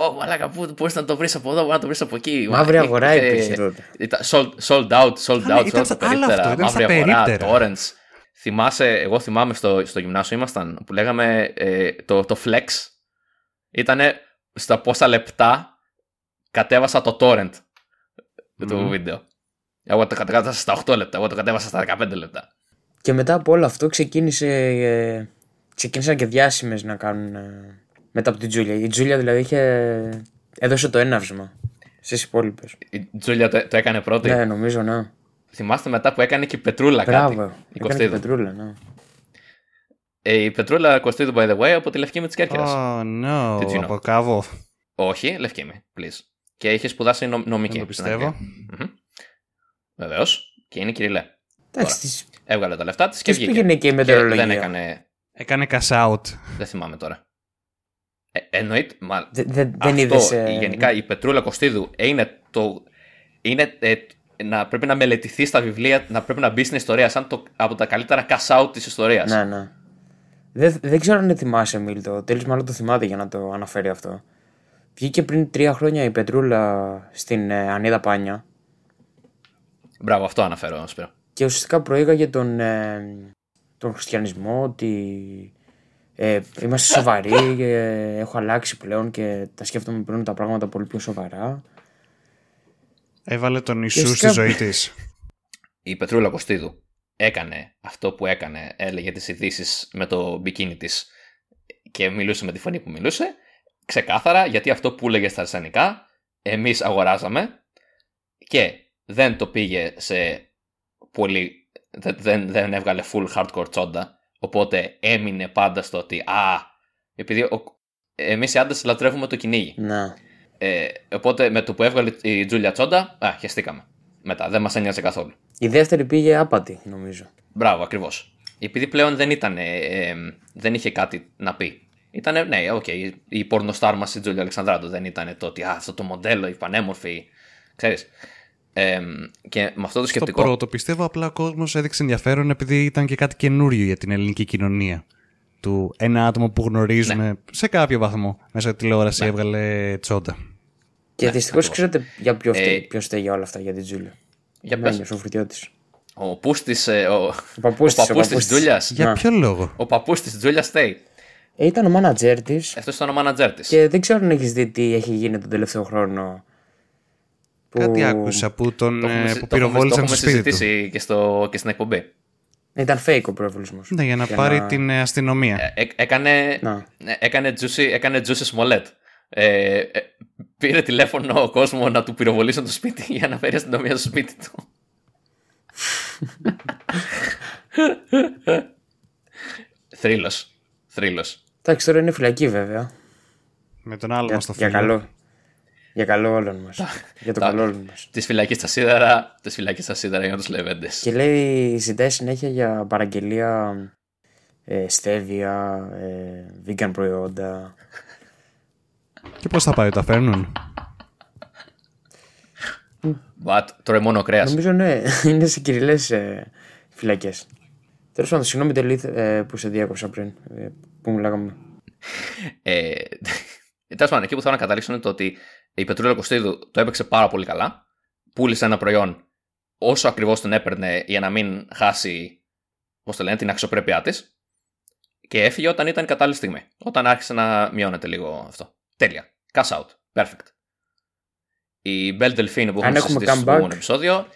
[SPEAKER 2] Ω, μαλάκα, πού μπορείς να το βρεις από εδώ, μπορείς να το βρεις από εκεί.
[SPEAKER 3] Μαύρη
[SPEAKER 2] Μα,
[SPEAKER 3] αγορά
[SPEAKER 2] είχε-
[SPEAKER 3] υπήρχε τότε.
[SPEAKER 2] Ήταν sold, sold out, sold
[SPEAKER 1] Καλά,
[SPEAKER 2] out,
[SPEAKER 1] ήταν
[SPEAKER 2] sold
[SPEAKER 1] στα-
[SPEAKER 2] τα
[SPEAKER 1] άλλο
[SPEAKER 2] περίπτερα.
[SPEAKER 1] αυτό, ήταν στα
[SPEAKER 2] Μαύρη αγορά,
[SPEAKER 1] περίπτερα.
[SPEAKER 2] torrents. Θυμάσαι, εγώ θυμάμαι στο, στο γυμνάσιο ήμασταν που λέγαμε ε, το, το flex ήταν στα πόσα λεπτά κατέβασα το torrent του
[SPEAKER 1] Μμμ.
[SPEAKER 2] βίντεο. Εγώ το κατέβασα στα 8 λεπτά, εγώ το κατέβασα στα 15 λεπτά.
[SPEAKER 3] Και μετά από όλο αυτό ξεκίνησε, ε, ξεκίνησαν και διάσημες να κάνουν ε, μετά από την Τζούλια. Η Τζούλια δηλαδή είχε, έδωσε το έναυσμα στις υπόλοιπες.
[SPEAKER 2] Η Τζούλια το, το έκανε πρώτη;
[SPEAKER 3] Ναι, νομίζω, ναι.
[SPEAKER 2] Θυμάστε μετά που έκανε και η Πετρούλα
[SPEAKER 3] Μπράβο.
[SPEAKER 2] κάτι. Η
[SPEAKER 3] Έκανε και
[SPEAKER 2] Κωστίδου.
[SPEAKER 3] πετρούλα, ναι.
[SPEAKER 2] Ε, η Πετρούλα Κωστίδου, by the way, από τη Λευκή με τη Κέρκυρα.
[SPEAKER 1] Oh no,
[SPEAKER 2] Did you know?
[SPEAKER 1] από κάβο.
[SPEAKER 2] Όχι, Λευκή με, please. Και είχε σπουδάσει νομ- νομική.
[SPEAKER 1] Δεν το
[SPEAKER 2] στην
[SPEAKER 1] πιστεύω.
[SPEAKER 2] Βεβαίως. Και είναι κυριλέ.
[SPEAKER 3] Εντάξει, της,
[SPEAKER 2] Έβγαλε τα λεφτά της και
[SPEAKER 3] της
[SPEAKER 2] βγήκε.
[SPEAKER 3] πήγαινε και η
[SPEAKER 2] Και
[SPEAKER 3] μετεωρολογία.
[SPEAKER 2] δεν έκανε.
[SPEAKER 1] Έκανε cash out.
[SPEAKER 2] Δεν θυμάμαι τώρα. Ε, εννοείται. Μα,
[SPEAKER 3] Δε- δε- δεν
[SPEAKER 2] αυτό,
[SPEAKER 3] είδες... ε,
[SPEAKER 2] γενικά η Πετρούλα Κωστίδου είναι το. Είναι, ε, να πρέπει να μελετηθεί στα βιβλία, να πρέπει να μπει στην ιστορία σαν το, από τα καλύτερα cash out της ιστορίας.
[SPEAKER 3] Ναι, ναι. Δεν, δεν ξέρω αν θυμάσαι, Μίλτο. Ο Τέλης μάλλον το θυμάται για να το αναφέρει αυτό. Βγήκε πριν τρία χρόνια η Πετρούλα στην ε, Ανίδα Πάνια
[SPEAKER 2] Μπράβο, αυτό αναφέρω, Σπύρο.
[SPEAKER 3] και ουσιαστικά προήγαγε τον, ε, τον χριστιανισμό ότι ε, είμαστε σοβαροί και έχω αλλάξει πλέον και τα σκέφτομαι πλέον τα πράγματα πολύ πιο σοβαρά.
[SPEAKER 1] Έβαλε τον Ιησού
[SPEAKER 3] ουσιαστικά-
[SPEAKER 1] στη ζωή της.
[SPEAKER 2] η Πετρούλα Κωστίδου έκανε αυτό που έκανε, έλεγε τις ειδήσεις με το μπικίνι της και μιλούσε με τη φωνή που μιλούσε, ξεκάθαρα γιατί αυτό που έλεγε στα αρσενικά εμείς αγοράζαμε και δεν το πήγε σε πολύ, δεν, δεν, δεν έβγαλε full hardcore τσόντα, οπότε έμεινε πάντα στο ότι α, επειδή ο, εμείς οι άντρες λατρεύουμε το κυνήγι.
[SPEAKER 3] Να.
[SPEAKER 2] Ε, οπότε με το που έβγαλε η Τζούλια τσόντα, α, χεστήκαμε. Μετά, δεν μας ένοιαζε καθόλου.
[SPEAKER 3] Η δεύτερη πήγε άπατη, νομίζω.
[SPEAKER 2] Μπράβο, ακριβώς. Επειδή πλέον δεν ήταν. ε, ε, δεν είχε κάτι να πει. Ήτανε, ναι, οκ, η πορνοστάρ μας η Τζούλια Αλεξανδράτου δεν ήταν το ότι α, αυτό το μοντέλο, η πανέμορφη. Ξέρεις. Ε, και με αυτό το
[SPEAKER 1] Το
[SPEAKER 2] σκεπτικό.
[SPEAKER 1] πρώτο πιστεύω απλά ο κόσμος έδειξε ενδιαφέρον επειδή ήταν και κάτι καινούριο για την ελληνική κοινωνία. Του ένα άτομο που γνωρίζουμε
[SPEAKER 2] Ναι.
[SPEAKER 1] σε κάποιο βαθμό μέσα από τη τηλεόραση έβγαλε τσόντα.
[SPEAKER 3] Και
[SPEAKER 2] Ναι,
[SPEAKER 3] δυστυχώς
[SPEAKER 2] ακριβώς.
[SPEAKER 3] ξέρετε για ποιο, φταίει,
[SPEAKER 2] Ε,
[SPEAKER 3] ποιος φταίει για όλα αυτά για την Τζούλια.
[SPEAKER 2] Για
[SPEAKER 3] Ο
[SPEAKER 2] πες.
[SPEAKER 3] Μένιος, ο φρουτιώτης.
[SPEAKER 2] Ο παππούς της. Ε, ο,
[SPEAKER 3] Ο παππούς της, ο
[SPEAKER 2] παππούς
[SPEAKER 3] παππούς
[SPEAKER 2] της Τζούλιας.
[SPEAKER 1] Για
[SPEAKER 3] Να.
[SPEAKER 1] ποιο λόγο;
[SPEAKER 2] Ο παππούς της Τζούλιας Στέι.
[SPEAKER 3] Ε, ήταν ο μάνατζέρ της
[SPEAKER 2] Αυτός ήταν ο μάνατζέρ της.
[SPEAKER 3] και δεν ξέρω αν έχεις δει τι έχει γίνει τον τελευταίο χρόνο. Που...
[SPEAKER 1] Κάτι άκουσα που τον
[SPEAKER 2] Το έχουμε,
[SPEAKER 1] ε,
[SPEAKER 2] συ-
[SPEAKER 1] που
[SPEAKER 2] το έχουμε- το
[SPEAKER 1] πυροβόλησαν
[SPEAKER 2] έχουμε
[SPEAKER 1] στο σπίτι του.
[SPEAKER 2] συζητήσει και, στο, και στην εκπομπή.
[SPEAKER 3] Ήταν fake ο προεμβολισμό.
[SPEAKER 1] Ναι, για να
[SPEAKER 3] Για
[SPEAKER 1] πάρει
[SPEAKER 3] να-
[SPEAKER 1] την ε, αστυνομία.
[SPEAKER 2] Ε, έκανε,
[SPEAKER 3] Να.
[SPEAKER 2] ε, έκανε Juicy, έκανε Juicy Smollett. Ε, ε, πήρε τηλέφωνο ο κόσμος να του πυροβολήσουν το σπίτι για να φέρει αστυνομία στο σπίτι του. Θρύλος. Θρύλος.
[SPEAKER 3] Εντάξει, τώρα είναι φυλακή βέβαια.
[SPEAKER 1] Με τον άλλο
[SPEAKER 3] Για,
[SPEAKER 1] μας το
[SPEAKER 3] για
[SPEAKER 1] φίλο.
[SPEAKER 3] καλό. Για καλό όλων μα. για το
[SPEAKER 2] τα-
[SPEAKER 3] καλό όλων μας.
[SPEAKER 2] Τις φυλακές στα σίδερα, τις φυλακές στα σίδερα για τους λεβέντες.
[SPEAKER 3] Και λέει, ζητάει συνέχεια για παραγγελία ε, στέβια, ε, vegan προϊόντα.
[SPEAKER 1] Και πώς θα πάει, τα φέρνουν;
[SPEAKER 2] But τρώει μόνο κρέας.
[SPEAKER 3] Νομίζω ναι, είναι σε κυριλές ε, φυλακές. Τέλος πάντων, συγγνώμη τελείω ε, που σε διάκοψα πριν. Ε, που μιλάγαμε.
[SPEAKER 2] Ε, Τέλος πάντων, εκεί που θέλω να καταλήξω είναι το ότι η Πετρούλα Κωστίδου το έπαιξε πάρα πολύ καλά. Πούλησε ένα προϊόν όσο ακριβώς την έπαιρνε για να μην χάσει πώς το λένε, την αξιοπρέπειά της. Και έφυγε όταν ήταν η κατάλληλη στιγμή. Όταν άρχισε να μειώνεται λίγο αυτό. Τέλεια. Cash out. Perfect. Η Belle Delphine που
[SPEAKER 3] Αν
[SPEAKER 2] έχουμε
[SPEAKER 3] έχουμε
[SPEAKER 2] συζητήσει στο
[SPEAKER 3] comeback.
[SPEAKER 2] προηγούμενο επεισόδιο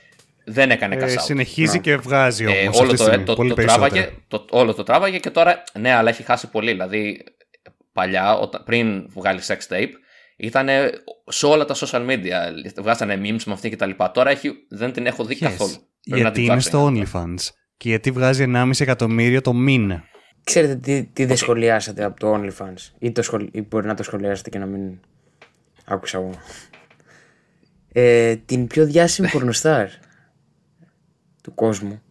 [SPEAKER 2] δεν έκανε cash
[SPEAKER 1] Ε,
[SPEAKER 2] out.
[SPEAKER 1] συνεχίζει
[SPEAKER 3] Να.
[SPEAKER 1] και βγάζει όμως
[SPEAKER 2] Ε,
[SPEAKER 1] αυτή
[SPEAKER 2] όλο
[SPEAKER 1] τη
[SPEAKER 2] το,
[SPEAKER 1] στιγμή,
[SPEAKER 2] το,
[SPEAKER 1] πολύ
[SPEAKER 2] το,
[SPEAKER 1] περισσότερα.
[SPEAKER 2] τράβαγε, το, όλο το τράβαγε και τώρα, ναι, αλλά έχει χάσει πολύ. Δηλαδή, παλιά, όταν, πριν βγάλει sex tape, ήταν σε όλα τα social media. Βγάζανε memes με αυτή και τα λοιπά. Τώρα έχει, δεν την έχω δει
[SPEAKER 1] Yes.
[SPEAKER 2] καθόλου. Πρέπει να
[SPEAKER 1] Γιατί
[SPEAKER 2] την
[SPEAKER 1] είναι
[SPEAKER 2] ψάξω.
[SPEAKER 1] στο OnlyFans. Και γιατί βγάζει 1,5 εκατομμύριο το μήνα.
[SPEAKER 3] Ξέρετε τι, τι δεν σχολιάσατε από το OnlyFans; Ή, το σχολ... ή μπορεί να το σχολιάσετε και να μην άκουσα εγώ. Ε, την πιο διάσημη πορνοστάρ του κόσμου.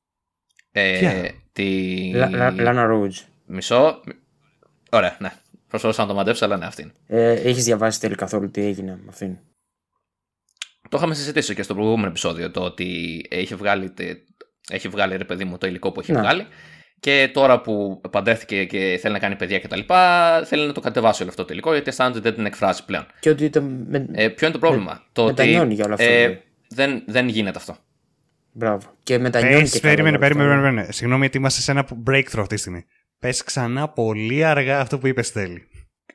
[SPEAKER 2] Ε,
[SPEAKER 1] Ποια;
[SPEAKER 2] τη...
[SPEAKER 3] Λα- Λα- Λάνα Ρούτζ.
[SPEAKER 2] Μισό. Ωραία, ναι. Προσπαθούσα να το μαντέψω, αλλά ναι, αυτήν.
[SPEAKER 3] Ε, έχεις διαβάσει τέλει καθόλου τι έγινε με αυτήν;
[SPEAKER 2] Το είχαμε συζητήσει και στο προηγούμενο επεισόδιο το ότι έχει βγάλει, τε- έχει βγάλει ρε παιδί μου το υλικό που έχει
[SPEAKER 3] Ναι.
[SPEAKER 2] βγάλει και τώρα που παντρεύτηκε και θέλει να κάνει παιδιά κτλ. θέλει να το κατεβάσει όλο αυτό το υλικό γιατί αισθάνεται ότι δεν την εκφράζει πλέον.
[SPEAKER 3] Και ότι ήταν. Με...
[SPEAKER 2] Ε, ποιο είναι το πρόβλημα, το ότι
[SPEAKER 3] μετανιώνει για όλο αυτό,
[SPEAKER 2] ε,
[SPEAKER 3] δηλαδή.
[SPEAKER 2] δεν, δεν γίνεται αυτό.
[SPEAKER 3] Μπράβο. Και μετανιώνει
[SPEAKER 1] Πες,
[SPEAKER 3] και
[SPEAKER 1] περίμενε,
[SPEAKER 3] καλά
[SPEAKER 1] περίμενε,
[SPEAKER 3] όλα αυτά.
[SPEAKER 1] περίμενε. Συγγνώμη, γιατί είμαστε σε ένα breakthrough αυτή τη στιγμή. Πες ξανά πολύ αργά αυτό που είπες θέλει.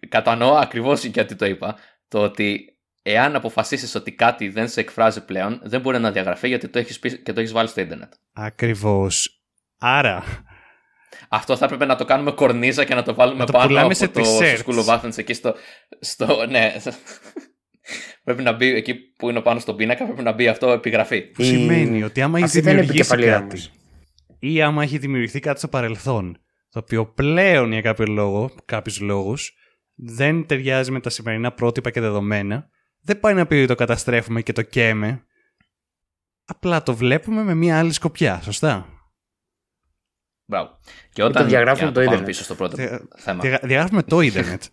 [SPEAKER 2] Κατανοώ ακριβώς γιατί το είπα. Το ότι εάν αποφασίσεις ότι κάτι δεν σε εκφράζει πλέον, δεν μπορεί να διαγραφεί γιατί το έχεις πει και το έχεις βάλει στο Ιντερνετ.
[SPEAKER 1] Ακριβώς. Άρα,
[SPEAKER 2] Αυτό θα έπρεπε να το κάνουμε κορνίζα και να το βάλουμε
[SPEAKER 1] Να το
[SPEAKER 2] πάνω
[SPEAKER 1] πουλάμε
[SPEAKER 2] από
[SPEAKER 1] σε
[SPEAKER 2] το
[SPEAKER 1] t-shirts.
[SPEAKER 2] στο School of Athens εκεί στο, στο ναι. πρέπει να μπει εκεί που είναι πάνω στον πίνακα πρέπει να μπει αυτό επιγραφή.
[SPEAKER 1] που
[SPEAKER 3] Η-
[SPEAKER 1] σημαίνει ότι άμα έχει
[SPEAKER 3] Αυτή θα είναι η
[SPEAKER 1] δημιουργήσει
[SPEAKER 3] επικεφαλίδα
[SPEAKER 1] κάτι
[SPEAKER 3] μας.
[SPEAKER 1] ή άμα έχει δημιουργηθεί κάτι στο παρελθόν, το οποίο πλέον για κάποιο λόγο, κάποιους λόγους, δεν ταιριάζει με τα σημερινά πρότυπα και δεδομένα, δεν πάει να πει ότι το καταστρέφουμε και το καίμε. Απλά το βλέπουμε με μια άλλη σκοπιά, σωστά;
[SPEAKER 2] Μπράβο. Και όταν.
[SPEAKER 3] διαγράφουμε
[SPEAKER 2] για να
[SPEAKER 3] το
[SPEAKER 2] πάμε
[SPEAKER 3] ίντερνετ.
[SPEAKER 2] πίσω στο πρώτο
[SPEAKER 1] Δια-
[SPEAKER 2] θέμα.
[SPEAKER 1] Δια- Διαγράφουμε το ίντερνετ.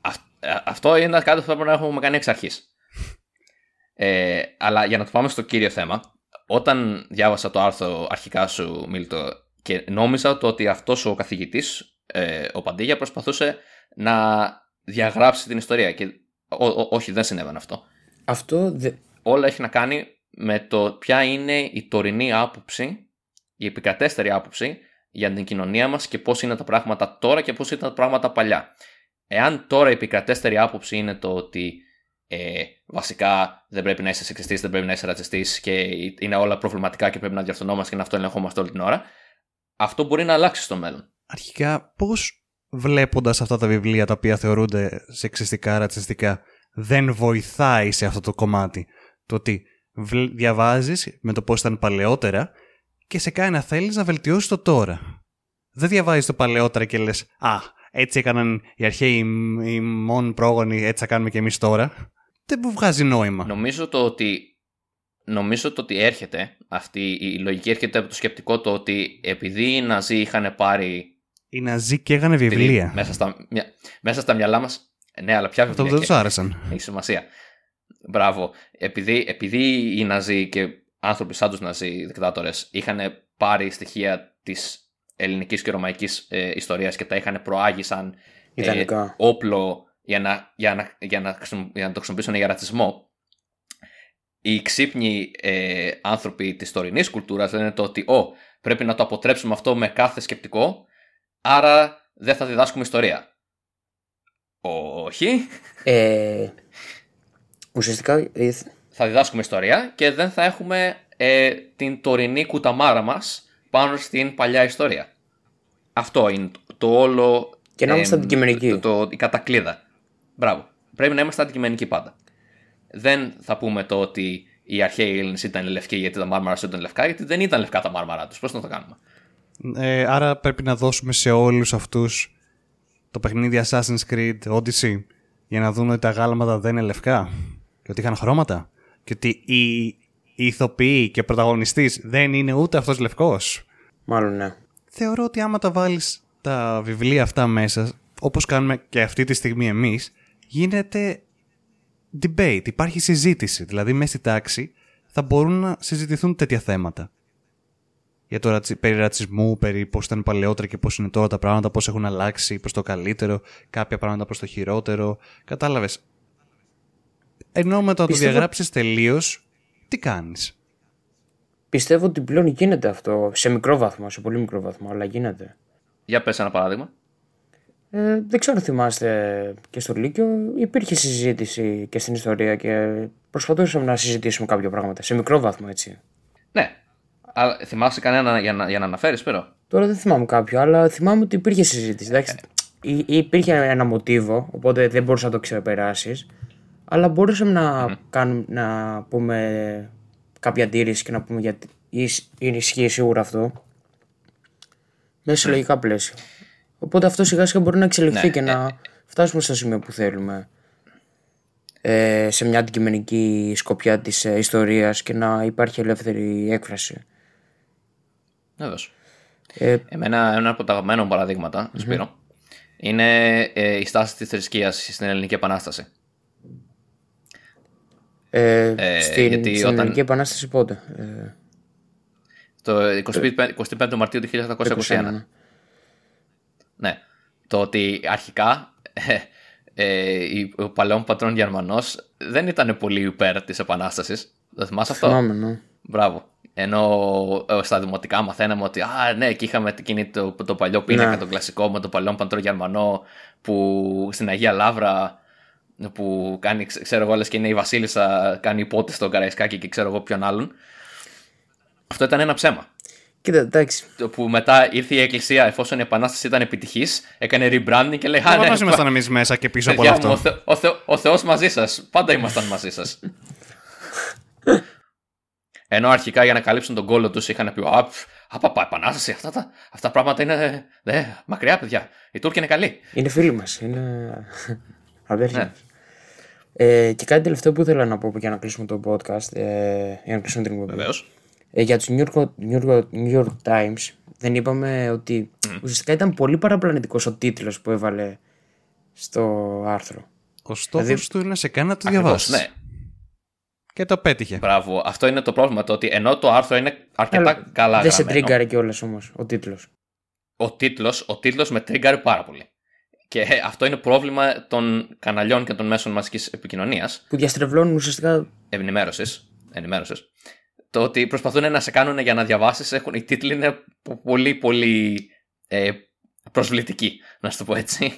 [SPEAKER 2] Αυ- ε, αυτό είναι κάτι που θα πρέπει να έχουμε κάνει εξ αρχής. Ε, αλλά για να το πάμε στο κύριο θέμα, όταν διάβασα το άρθρο αρχικά σου, Μίλτο, και νόμιζα το ότι αυτός ο καθηγητής, ε, ο Παντίγια, προσπαθούσε να διαγράψει την ιστορία. Και ό- ό- όχι, δεν συνέβαινε αυτό.
[SPEAKER 3] Αυτό δε...
[SPEAKER 2] Όλα έχει να κάνει με το ποια είναι η τωρινή άποψη, η επικρατέστερη άποψη για την κοινωνία μας και πώς είναι τα πράγματα τώρα και πώς ήταν τα πράγματα παλιά. Εάν τώρα η επικρατέστερη άποψη είναι το ότι ε, βασικά δεν πρέπει να είσαι σεξιστής, δεν πρέπει να είσαι ρατσιστής και είναι όλα προβληματικά και πρέπει να διορθωνόμαστε και να αυτό ελεγχόμαστε όλη την ώρα, αυτό μπορεί να αλλάξει στο μέλλον.
[SPEAKER 1] Αρχικά, πώς βλέποντας αυτά τα βιβλία τα οποία θεωρούνται σεξιστικά, ρατσιστικά, δεν βοηθάει σε αυτό το κομμάτι; Το ότι βλ- διαβάζεις με το πώς ήταν παλαιότερα και σε κάνει να θέλεις να βελτιώσεις το τώρα. Δεν διαβάζεις το παλαιότερα και λες «Α, έτσι έκαναν οι αρχαίοι, οι μόν πρόγονοι, έτσι θα κάνουμε και εμείς τώρα». Δεν μου βγάζει νόημα.
[SPEAKER 2] Νομίζω το ότι νομίζω το ότι έρχεται αυτή η λογική έρχεται από το σκεπτικό το ότι επειδή οι Ναζί είχαν πάρει
[SPEAKER 1] Οι Ναζί και έγανε
[SPEAKER 2] επειδή
[SPEAKER 1] βιβλία.
[SPEAKER 2] μέσα στα, μυα- μέσα στα μυαλά μας ναι αλλά ποια
[SPEAKER 1] Αυτό
[SPEAKER 2] βιβλία
[SPEAKER 1] δεν
[SPEAKER 2] και-
[SPEAKER 1] τους άρεσαν.
[SPEAKER 2] έχει σημασία μπράβο επειδή, επειδή οι Ναζί και άνθρωποι σαν τους Ναζί δικτάτορες είχαν πάρει στοιχεία της ελληνικής και ρωμαϊκής ε, ιστορίας και τα είχαν προάγει σαν ε,
[SPEAKER 3] Ιδανικά.
[SPEAKER 2] όπλο για να, για, να, για, να, χρησιμο- για να το χρησιμοποιήσουν για ρατσισμό. Οι ξύπνοι ε, άνθρωποι της τωρινής κουλτούρας λένε το ότι «Ω, πρέπει να το αποτρέψουμε αυτό με κάθε σκεπτικό, άρα δεν θα διδάσκουμε ιστορία». Όχι,
[SPEAKER 3] Ε, ουσιαστικά ε,
[SPEAKER 2] θα διδάσκουμε ιστορία και δεν θα έχουμε ε, την τωρινή κουταμάρα μας πάνω στην παλιά ιστορία. Αυτό είναι το, το όλο...
[SPEAKER 3] Και να είμαστε
[SPEAKER 2] εμ,
[SPEAKER 3] αντικειμενικοί.
[SPEAKER 2] Το, το, η κατακλίδα. Μπράβο. Πρέπει να είμαστε αντικειμενικοί πάντα. Δεν θα πούμε το ότι οι αρχαίοι Έλληνες ήταν λευκοί γιατί τα μάρμαρα του ήταν λευκά, γιατί δεν ήταν λευκά τα μάρμαρα τους. Πώς να το κάνουμε;
[SPEAKER 1] Ε, άρα πρέπει να δώσουμε σε όλους αυτούς το παιχνίδι Assassin's Creed Odyssey για να δουν ότι τα γάλματα δεν είναι λευκά και ότι είχαν χρώματα και ότι η, η ηθοποιή και πρωταγωνιστής δεν είναι ούτε αυτός λευκός.
[SPEAKER 3] Μάλλον ναι.
[SPEAKER 1] Θεωρώ ότι άμα τα βάλεις τα βιβλία αυτά μέσα, όπως κάνουμε και αυτή τη στιγμή εμείς, γίνεται debate, υπάρχει συζήτηση. Δηλαδή μέσα στη τάξη θα μπορούν να συζητηθούν τέτοια θέματα. Για το ρατσι... περί ρατσισμού, περί πώς ήταν παλαιότερα και πώς είναι τώρα τα πράγματα, πώς έχουν αλλάξει προς το καλύτερο, κάποια πράγματα προς το χειρότερο. Κατάλαβες; Ενώ με το να το
[SPEAKER 3] Πιστεύω-
[SPEAKER 1] διαγράψεις τελείως, τι κάνεις;
[SPEAKER 3] Πιστεύω ότι πλέον γίνεται αυτό σε μικρό βαθμό, σε πολύ μικρό βαθμό, αλλά γίνεται.
[SPEAKER 2] Για πες ένα παράδειγμα.
[SPEAKER 3] Ε, δεν ξέρω αν θυμάστε και στο Λύκειο υπήρχε συζήτηση και στην ιστορία και προσπαθούσαμε να συζητήσουμε κάποια πράγματα. Σε μικρό βαθμό έτσι.
[SPEAKER 2] Ναι. Αλλά θυμάσαι κανένα για να, για να αναφέρεις, Σπύρο;
[SPEAKER 3] Τώρα δεν θυμάμαι κάποιο, αλλά θυμάμαι ότι υπήρχε συζήτηση. Εντάξει, Ή- υπήρχε ένα μοτίβο, οπότε δεν μπορούσες να το ξεπεράσεις. Αλλά μπορούσαμε να, κάνουμε, να πούμε κάποια αντίρρηση και να πούμε γιατί ίσ- είναι ισχύει σίγουρα αυτό. Μέσα σε λογικά πλαίσια. Οπότε αυτό σιγά σιγά μπορεί να εξελιχθεί
[SPEAKER 2] Ναι,
[SPEAKER 3] και να φτάσουμε στο σημείο που θέλουμε. Ε, σε μια αντικειμενική σκοπιά της ε, ιστορίας και να υπάρχει ελεύθερη έκφραση.
[SPEAKER 2] Βεβαίω.
[SPEAKER 3] Ε,
[SPEAKER 2] Εμένα ένα από τα αγαπημένα μου παραδείγματα, Σπύρο, είναι ε, η στάση της θρησκείας στην Ελληνική Επανάσταση.
[SPEAKER 3] Ε,
[SPEAKER 2] Ε,
[SPEAKER 3] στην
[SPEAKER 2] γιατί
[SPEAKER 3] στην
[SPEAKER 2] όταν-
[SPEAKER 3] Ελληνική Επανάσταση πότε; Ε,
[SPEAKER 2] Το 25, 25 Μαρτίου του 1821.
[SPEAKER 3] ναι.
[SPEAKER 2] Ναι. Το ότι αρχικά ε, ε, η- ο παλαιόν πατρόν Γερμανός δεν ήταν πολύ υπέρ της Επανάστασης. Δεν θυμάσαι αυτό;
[SPEAKER 3] Θυμάμαι, ναι.
[SPEAKER 2] Μπράβο. Ενώ ε, στα δημοτικά μαθαίναμε ότι α, ναι, και είχαμε εκείνη το, το παλιό πίνακα,
[SPEAKER 3] Ναι.
[SPEAKER 2] το κλασικό με το παλιό πατρό Γερμανό που στην Αγία Λαύρα που κάνει, ξε- ξέρω εγώ, λες και είναι η Βασίλισσα, κάνει υπότες στον Καραϊσκάκη και ξέρω εγώ ποιον άλλον. Αυτό ήταν ένα ψέμα.
[SPEAKER 3] Κοίτα, εντάξει.
[SPEAKER 2] Το που μετά ήρθε η Εκκλησία, εφόσον η Επανάσταση ήταν επιτυχής, έκανε rebranding και λέει Α, ναι,
[SPEAKER 1] Πώς ήμασταν εμείς μέσα και πίσω από
[SPEAKER 2] παιδιά
[SPEAKER 1] όλο
[SPEAKER 2] μου, ο,
[SPEAKER 1] αυτό.
[SPEAKER 2] Θε, ο, Θε, ο Θεός μαζί σας. Πάντα ήμασταν μαζί σας. Ενώ αρχικά για να καλύψουν τον κόλλο τους είχαν πει «Α, πφ, Απαπα, επανάσταση, αυτά τα αυτά πράγματα είναι ε, μακριά, παιδιά. Οι Τούρκοι είναι καλοί.
[SPEAKER 3] Είναι φίλοι μας. Είναι αδέρφια
[SPEAKER 2] Ναι.
[SPEAKER 3] μας. Ε, και κάτι τελευταίο που ήθελα να πω για να κλείσουμε το podcast, ε, για να κλείσουμε την εκπομπή.
[SPEAKER 2] Βεβαίως.
[SPEAKER 3] Ε, για τους New York, New, York, New York Times δεν είπαμε ότι ουσιαστικά ήταν πολύ παραπλανητικός ο τίτλος που έβαλε στο άρθρο.
[SPEAKER 1] Ο στόχος
[SPEAKER 3] Δηλαδή-
[SPEAKER 1] του είναι να σε κάνει να το
[SPEAKER 2] Ακριβώς,
[SPEAKER 1] διαβάσεις.
[SPEAKER 2] ναι.
[SPEAKER 1] Και το πέτυχε.
[SPEAKER 2] Μπράβο. Αυτό είναι το πρόβλημα. Το ότι ενώ το άρθρο είναι αρκετά
[SPEAKER 3] Αλλά
[SPEAKER 2] καλά
[SPEAKER 3] δεν σε
[SPEAKER 2] γραμμένο,
[SPEAKER 3] τρίγκαρε κιόλας όμως ο τίτλος.
[SPEAKER 2] ο τίτλος, ο τίτλος με τρίγκαρε πάρα πολύ. Και αυτό είναι πρόβλημα των καναλιών και των μέσων μαζικής επικοινωνίας,
[SPEAKER 3] Που διαστρεβλώνουν ουσιαστικά
[SPEAKER 2] ενημέρωσης, ενημέρωσης. Το ότι προσπαθούν να σε κάνουν για να διαβάσεις, έχουν, οι τίτλοι είναι πο- πολύ πολύ ε, προσβλητικοί, να σου το πω έτσι.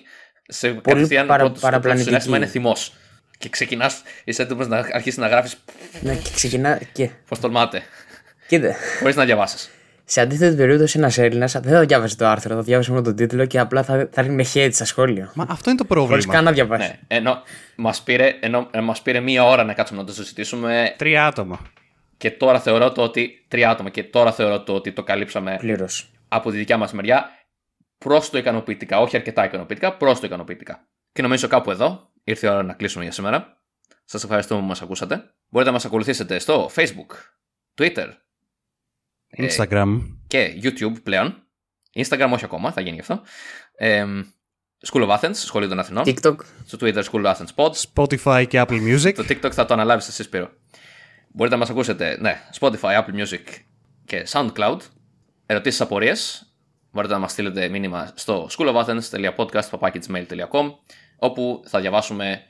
[SPEAKER 2] Σε κατευθείαν
[SPEAKER 3] παρα-
[SPEAKER 2] το- το- το
[SPEAKER 3] παραπλανητικοί.
[SPEAKER 2] συνέστημα είναι θυμός. Και ξεκινάς, είσαι έτοιμος να αρχίσεις να γράφεις
[SPEAKER 3] ναι, και ξεκινά. Και,
[SPEAKER 2] πώς τολμάτε,
[SPEAKER 3] κοίτα,
[SPEAKER 2] χωρίς να διαβάσεις.
[SPEAKER 3] σε αντίθετη περίπτωση ένας Έλληνας δεν θα διάβασε το άρθρο, θα διάβασε μόνο τον τίτλο και απλά θα, θα ρίχνει hate στα σχόλια.
[SPEAKER 1] Μα αυτό είναι το
[SPEAKER 3] Χωρίς
[SPEAKER 1] πρόβλημα.
[SPEAKER 3] καν να διαβάσει.
[SPEAKER 2] Ναι, ενώ μας πήρε, ενώ, ε, μας πήρε μία ώρα να κάτσουμε να το συζητήσουμε
[SPEAKER 1] Τρία άτομα.
[SPEAKER 2] Και τώρα θεωρώ το ότι τρία άτομα και τώρα θεωρώ το ότι το καλύψαμε
[SPEAKER 3] Πλήρως.
[SPEAKER 2] από τη δικιά μας μεριά προς το ικανοποιητικά, όχι αρκετά ικανοποιητικά, προς το ικανοποιητικά. Και νομίζω κάπου εδώ ήρθε η ώρα να κλείσουμε για σήμερα. Σας ευχαριστούμε που μας ακούσατε. Μπορείτε να μας ακολουθήσετε στο Facebook, Twitter Ε,
[SPEAKER 1] Instagram.
[SPEAKER 2] και YouTube πλέον. Instagram όχι ακόμα, θα γίνει γι' αυτό. Ε, School of Athens, Σχολείο των Αθηνών.
[SPEAKER 3] TikTok.
[SPEAKER 2] Στο Twitter School of Athens Pod.
[SPEAKER 1] Spotify και Apple Music.
[SPEAKER 2] Το TikTok θα το αναλάβεις εσύ Σπύρο. Μπορείτε να μας ακούσετε, ναι, Spotify, Apple Music και SoundCloud. Ερωτήσεις, απορίες, μπορείτε να μας στείλετε μήνυμα στο schoolofathens.podcast.gmail.com όπου θα διαβάσουμε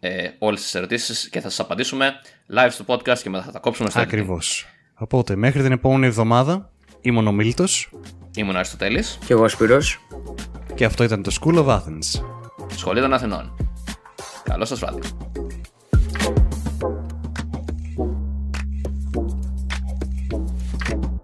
[SPEAKER 2] ε, όλες τις ερωτήσεις και θα σας απαντήσουμε live στο podcast και μετά θα τα κόψουμε στο editing.
[SPEAKER 1] Ακριβώς. Οπότε μέχρι την επόμενη εβδομάδα ήμουν ο Μίλτος
[SPEAKER 2] Ήμουν ο Αριστοτέλης,
[SPEAKER 3] Και εγώ ο Σπυρός.
[SPEAKER 1] και αυτό ήταν το School of Athens.
[SPEAKER 2] Σχολείο των Αθηνών. Καλό σας βράδυ.